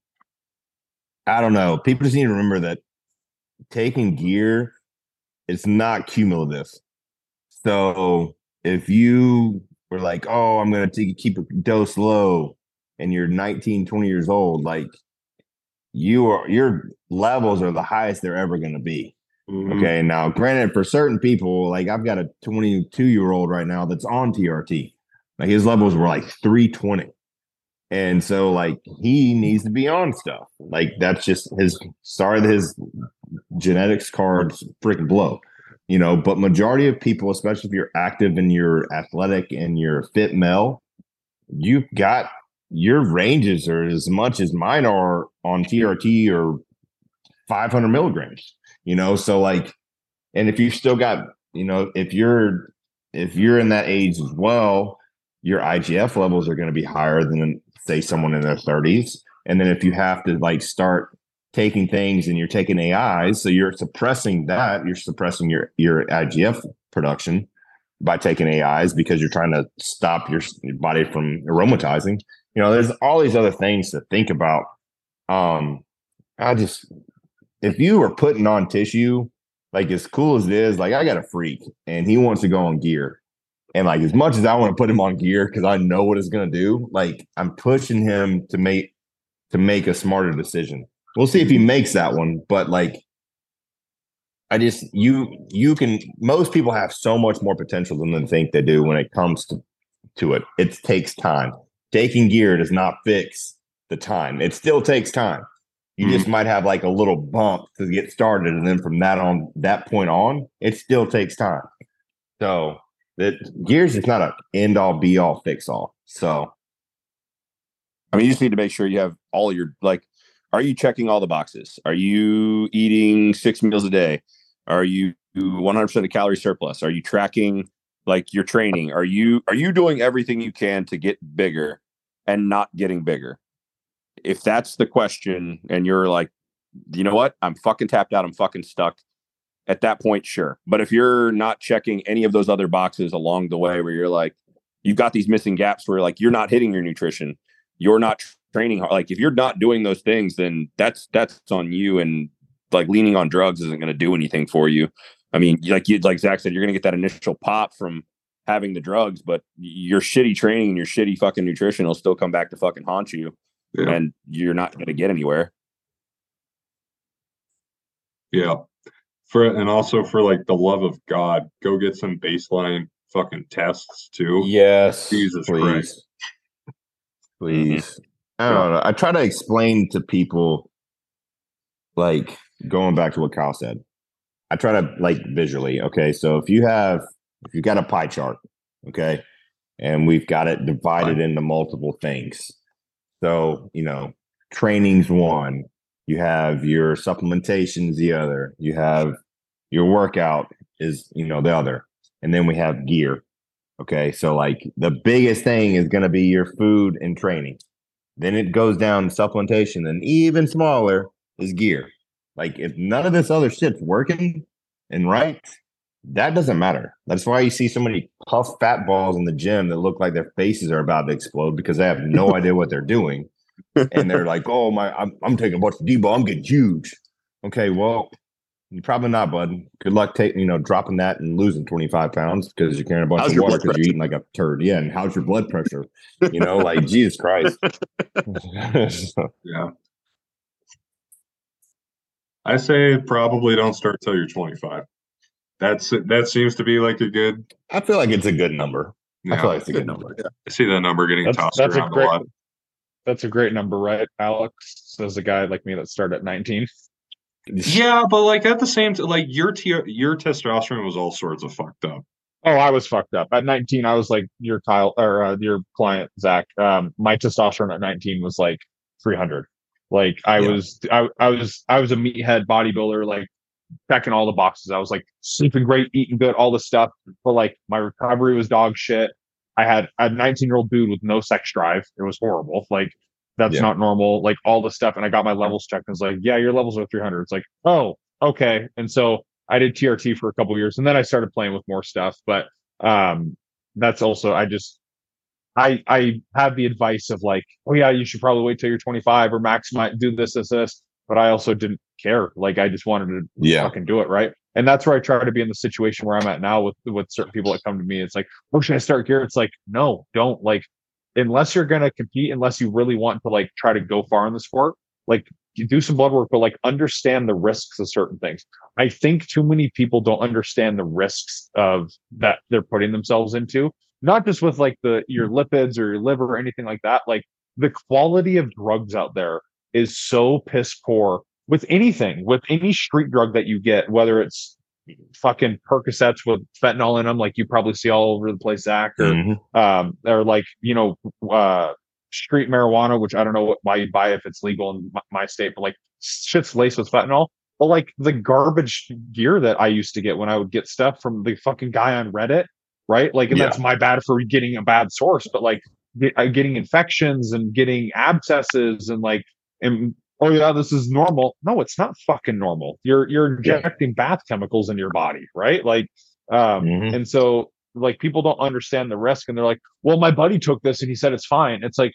i don't know. People just need to remember that taking gear it's not cumulative. So if you were like oh i'm going to take keep a dose low and you're 19 20 years old like you are your levels are the highest they're ever going to be Mhm. Okay. Now, granted, for certain people, like I've got a 22 year old right now that's on TRT. Like his levels were like 320. And so, like, he needs to be on stuff. Like, that's just his, sorry that his genetics cards freaking blow, you know. But majority of people, especially if you're active and you're athletic and you're fit male, you've got your ranges are as much as mine are on TRT or 500 milligrams you know? So like and if you've still got you know if you're if you're in that age as well your igf levels are going to be higher than say someone in their 30s and then if you have to like start taking things and you're taking ais so you're suppressing that you're suppressing your your igf production by taking ais because you're trying to stop your, your body from aromatizing. You know there's all these other things to think about. Um i just if you are putting on tissue, like as cool as it is, like I got a freak and he wants to go on gear. And like as much as I want to put him on gear because I know what it's gonna do, like I'm pushing him to make to make a smarter decision. We'll see if he makes that one, but like I just you you can most people have so much more potential than they think they do when it comes to to it. It takes time. Taking gear does not fix the time. It still takes time you just mm-hmm. might have like a little bump to get started and then from that on that point on it still takes time so that gears is not a end all be all fix all so I mean, you just need to make sure you have all your like. Are you checking all the boxes? Are you eating six meals a day? Are you 100 percent of calorie surplus? Are you tracking like your training? Are you are you doing everything you can to get bigger and not getting bigger? If that's the question and you're like, you know what, I'm fucking tapped out, I'm fucking stuck. At that point, sure. But if you're not checking any of those other boxes along the way where you're like, you've got these missing gaps where like you're not hitting your nutrition, you're not training hard. Like if you're not doing those things, then that's that's on you. And like leaning on drugs isn't going to do anything for you. I mean, like you like Zach said, you're going to get that initial pop from having the drugs, but your shitty training and your shitty fucking nutrition will still come back to fucking haunt you, Yeah. and you're not going to get anywhere. Yeah. For and also for like the love of God, go get some baseline fucking tests too. Yes. Jesus please. Christ. Please. Mm-hmm. I don't know. I try to explain to people, like going back to what Kyle said. I try to like visually. Okay, so if you have if you got a pie chart, okay, and we've got it divided into multiple things. So you know, training's one. You have your supplementations the other. You have your workout is you know the other, and then we have gear. Okay, so like the biggest thing is going to be your food and training. Then it goes down to supplementation, and even smaller is gear. Like if none of this other shit's working and right, that doesn't matter. That's why you see so many puff fat balls in the gym that look like their faces are about to explode because they have no idea what they're doing, and they're like, "Oh my, I'm, I'm taking a bunch of D-bol, I'm getting huge." Okay, well, you're probably not, bud. Good luck taking, you know, dropping that and losing 25 pounds because you're carrying a bunch How's of water because you're eating like a turd. Yeah, and how's your blood pressure? You know, like Jesus Christ. Yeah. I say probably don't start till you're 25. That's that seems to be like a good. I feel like it's a good number. I feel like it's a good number. I see that number getting That's, tossed that's a around a, great. lot. That's a great number, right, Alex? Says a guy like me that started at 19. Yeah, but like at the same time, like your t- your testosterone was all sorts of fucked up. Oh, I was fucked up at 19. I was like your Kyle or uh, your client Zach. Um, my testosterone at 19 was like 300. Like I Yeah. was, I, I was, I was a meathead bodybuilder, like checking all the boxes. I was like sleeping great, eating good, all this stuff. But like my recovery was dog shit. I had a 19 year old dude with no sex drive. It was horrible. Like that's Yeah. not normal. Like all the stuff, and I got my levels checked. And it's like, yeah, your levels are 300. It's like, oh, okay. And so I did TRT for a couple years, and then I started playing with more stuff. But um, that's also I just I I have the advice of like, oh yeah, you should probably wait till you're 25 or maximize do this, this, this. But I also didn't care. Like I just wanted to Yeah. fucking do it right. And that's where I try to be in the situation where I'm at now with with certain people that come to me. It's like, oh, should I start gear? It's like, no, don't. Like, unless you're gonna compete, unless you really want to like try to go far in the sport, like you do some blood work, but like understand the risks of certain things. I think too many people don't understand the risks of that they're putting themselves into. Not just with like the your lipids or your liver or anything like that. Like the quality of drugs out there is so piss poor with anything, with any street drug that you get, whether it's fucking Percocets with fentanyl in them, like you probably see all over the place, Zach, or Mhm. um, or like you know, uh, street marijuana, which I don't know what, why you buy if it's legal in my, my state, but like shit's laced with fentanyl. But like the garbage gear that I used to get when I would get stuff from the fucking guy on Reddit, right? Like, and Yeah. that's my bad for getting a bad source, but like get, uh, getting infections and getting abscesses and like, and oh yeah, this is normal. No, it's not fucking normal. You're you're Yeah. injecting bath chemicals in your body, right? Like, um, Mhm. and so like people don't understand the risk, and they're like, well, my buddy took this and he said it's fine. It's like,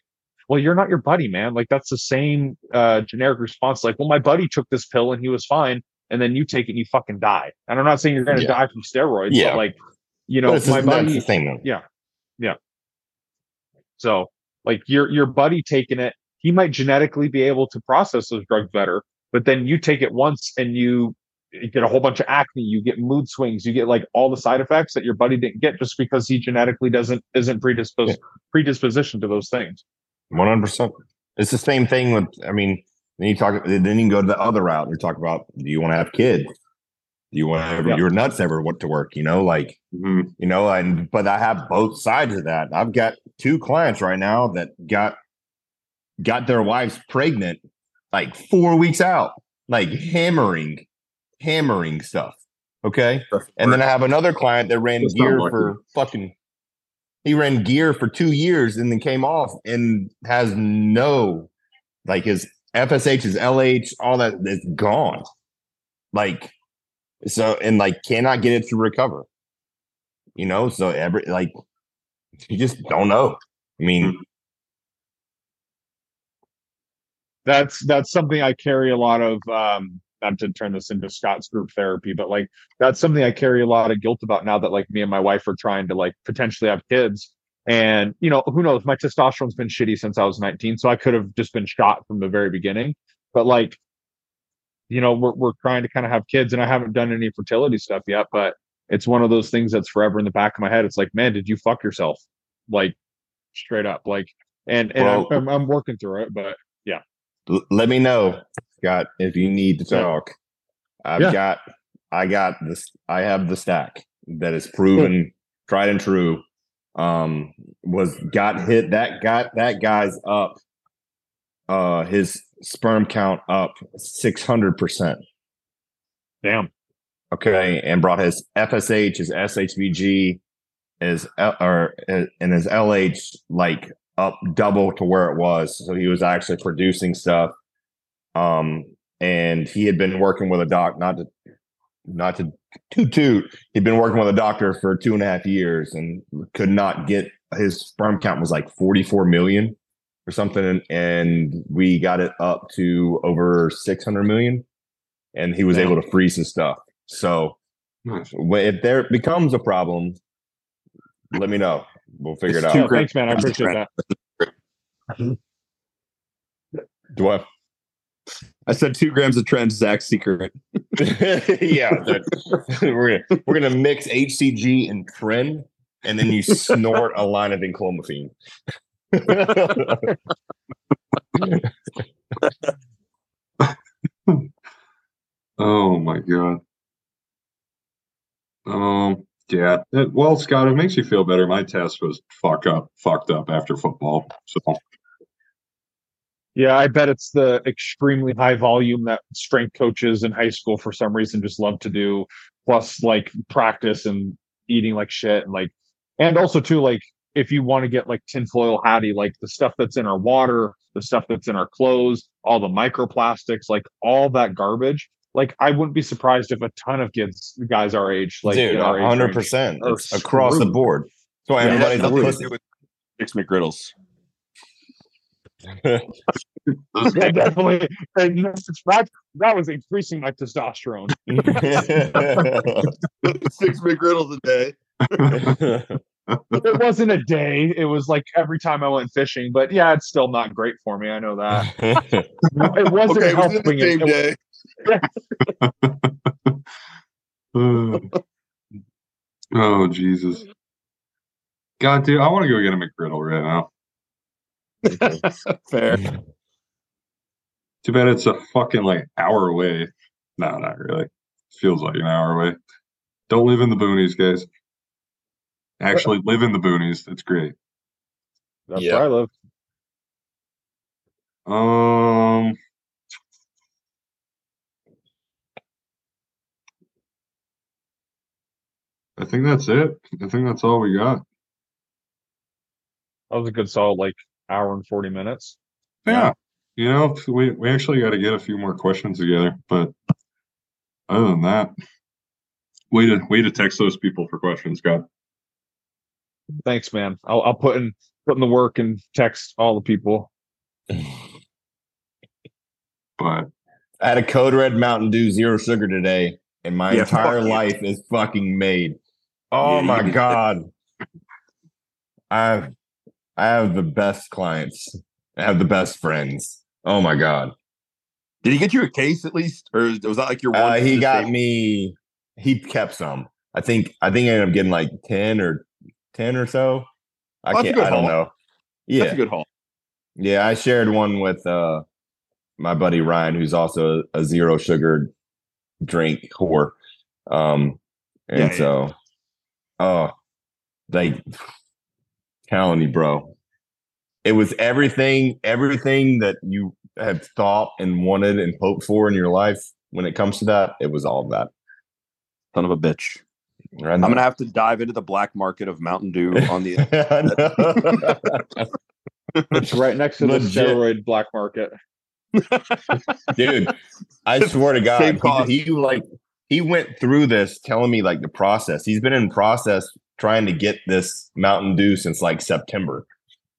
well, you're not your buddy, man. Like that's the same uh, generic response. Like, well, my buddy took this pill and he was fine, and then you take it and you fucking die. And I'm not saying you're going to Yeah. die from steroids, Yeah. but like, you know, my buddy. the though. Yeah. Yeah. So like your your buddy taking it, he might genetically be able to process those drugs better, but then you take it once and you you get a whole bunch of acne, you get mood swings, you get like all the side effects that your buddy didn't get just because he genetically doesn't isn't predisposed predisposition to those things. One hundred percent. It's the same thing with. I mean, then you talk. Then you can go to the other route. You talk about. Do you want to have kids? Do you want to ever Yeah. your nuts ever what to work? You know, like Mhm. you know. And but I have both sides of that. I've got two clients right now that got got their wives pregnant like four weeks out, like hammering, hammering stuff. Okay. And then I have another client that ran That's gear for fucking. He ran gear for two years and then came off and has no, like his FSH, his LH, all that is gone. Like so, and like cannot get it to recover. You know, so every like you just don't know. I mean, that's that's something I carry a lot of um not to turn this into Scott's group therapy, but like that's something I carry a lot of guilt about now that like me and my wife are trying to like potentially have kids. And you know, who knows? My testosterone's been shitty since I was 19, so I could have just been shot from the very beginning. But like, you know, we're we're trying to kind of have kids, and I haven't done any fertility stuff yet, but it's one of those things that's forever in the back of my head. It's like, man, did you fuck yourself? Like straight up, like, and and Well- I'm, I'm working through it, but l- let me know, Scott, if you need to talk. I've Yeah. got, I got this. I have the stack that is proven, tried and true. Um, was got hit. That got that guy's up. Uh, his sperm count up six hundred percent. damn. Okay, and brought his FSH, his SHBG, his L- or and his LH like up double to where it was. So he was actually producing stuff. Um, and he had been working with a doc, not to not to toot toot. He'd been working with a doctor for two and a half years and could not get his sperm count was like 44 million or something. And, we got it up to over 600 million. And he was able to freeze his stuff. So if there becomes a problem, let me know. We'll figure It's it out. gra- thanks, man. I appreciate that. Do I? I said two grams of Tren, Zach's secret. yeah, that- we're gonna we're gonna mix HCG and Tren, and then you snort a line of enclomiphene. Oh my god. Um. Yeah. It- well, Scott, it makes you feel better. My test was fuck up, fucked up after football. So Yeah, I bet it's the extremely high volume that strength coaches in high school for some reason just love to do, plus like practice and eating like shit and like and also too like if you want to get like tinfoil hattie, like the stuff that's in our water, the stuff that's in our clothes, all the microplastics, like all that garbage. Like I wouldn't be surprised if a ton of kids, guys our age, like Dude, our hundred percent are It's across the board. So Yeah, everybody's a nothing to pussy. with Six McGriddles. yeah, definitely. And that, that was increasing my testosterone. Six McGriddles a day. it wasn't a day. It was like every time I went fishing. But yeah, it's still not great for me. I know that. It wasn't Okay, it was in helping. the same it, day. Uh, oh Jesus. God, dude, I want to go get a McGriddle right now. Fair. Too bad it's a fucking like hour away. No, not really. Feels like an hour away. Don't live in the boonies, guys. Actually, live in the boonies. That's great. that's Yeah. where I live. Um, I think that's it. I think that's all we got. That was a good solid like hour and forty minutes. Yeah. You know, we, we actually got to get a few more questions together, but other than that, way to way to text those people for questions, God. Thanks, man. I'll I'll put in put in the work and text all the people. But I had a Code Red Mountain Dew zero sugar today, and my Yeah, entire life is fucking made. Oh my god. I have I have the best clients. I have the best friends. Oh my god. Did he get you a case at least, or was that like your one? Uh, he got me he kept some. I think I think I ended up getting like 10 or 10 or so. I Oh, that's a can't good I don't haul. know. Yeah, that's a good haul. Yeah, I shared one with uh my buddy Ryan, who's also a, a zero sugar drink whore. Um and Yeah, yeah. So oh like telling you, bro. It was everything, everything that you have thought and wanted and hoped for in your life when it comes to that, it was all of that. Son of a bitch. Right I'm gonna have to dive into the black market of Mountain Dew on the. It's right next to the steroid black market. dude. I swear to God, Same he, he like he went through this, telling me like the process. He's been in process trying to get this Mountain Dew since like September.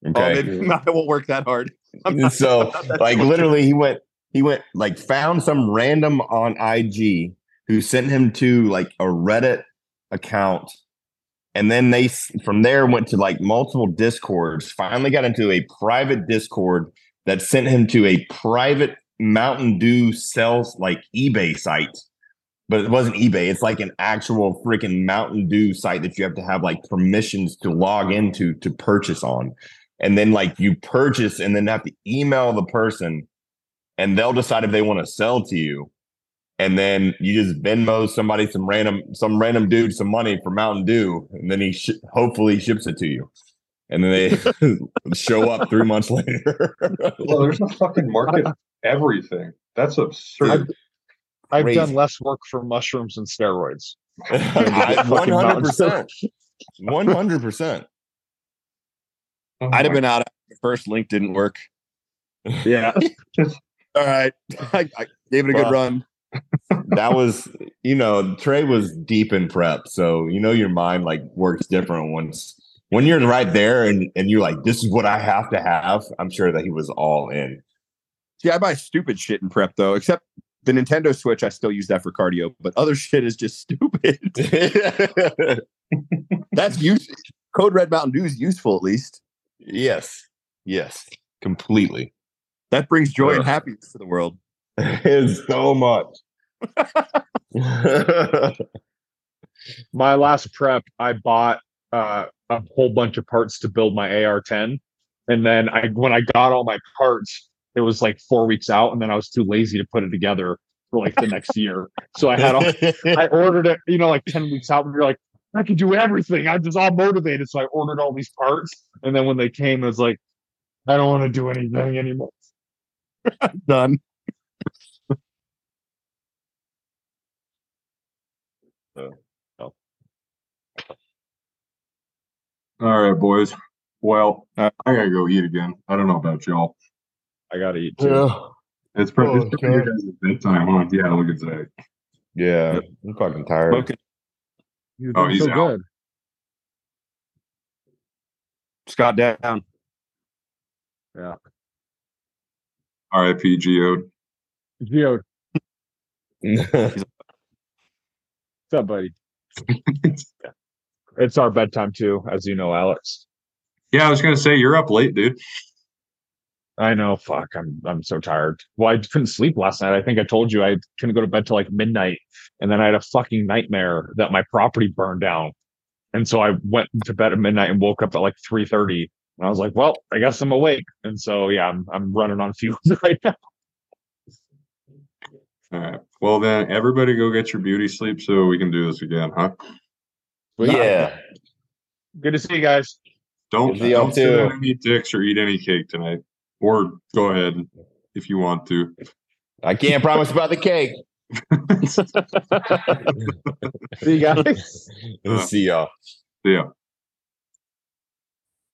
Oh, Okay, maybe it won't work that hard. Not- so I'm like that literally he went he went like found some random on IG who sent him to like a Reddit account and then they from there went to like multiple discords finally got into a private discord that sent him to a private Mountain Dew sales like eBay site but it wasn't eBay. It's like an actual freaking Mountain Dew site that you have to have like permissions to log into to purchase on. And then like you purchase and then have to email the person and they'll decide if they want to sell to you. And then you just Venmo somebody some random some random dude some money for Mountain Dew and then he sh- hopefully ships it to you. And then they show up three months later. Well, there's a fucking market everything. That's absurd. I've done less work for mushrooms and steroids. One hundred percent, one hundred percent. I'd have been out. The first link didn't work. Yeah. All right. I, I gave it a good Well, run. That was, you know, Trey was deep in prep, so you know your mind like works different once when you're right there and and you're like, this is what I have to have. I'm sure that he was all in. See, I buy stupid shit in prep though, except the Nintendo Switch. I still use that for cardio, but other shit is just stupid. That's use. Code Red Mountain Dew is useful at least. yes, yes, completely. That brings joy and happiness to the world. It's so much. My last prep, I bought uh, a whole bunch of parts to build my AR-10, and then I when I got all my parts, it was like four weeks out, and then I was too lazy to put it together for like the next year. So I had all, I ordered it, you know, like 10 weeks out, and you're like, I can do everything. I'm just all motivated. So I ordered all these parts. And then when they came, it was like, I don't want to do anything anymore. Done. All right, boys. Well, Uh, I gotta go eat again. I don't know about y'all. I gotta eat too. yeah, It's probably, Oh, it's probably your guys' bedtime, huh? Yeah, look at that. yeah. I'm fucking tired. Smoking. You're Oh, he's so out. good. Scott down. Yeah. R.I.P. Geode. Gio, what's up, buddy? It's our bedtime too, as you know, Alex. Yeah, I was gonna say you're up late, dude. I know. Fuck. I'm I'm so tired. Well, I couldn't sleep last night. I think I told you I couldn't go to bed till like midnight, and then I had a fucking nightmare that my property burned down, and so I went to bed at midnight and woke up at like three thirty. And I was like, well, I guess I'm awake, and so yeah, I'm I'm running on fumes right now. All right. Well then, everybody go get your beauty sleep so we can do this again, huh? But yeah. good to see you guys. Don't, Good to see y'all don't sit on any dicks or eat any cake tonight. Or go ahead if you want to. I can't promise about the cake. See you guys. Uh, see y'all. Yeah.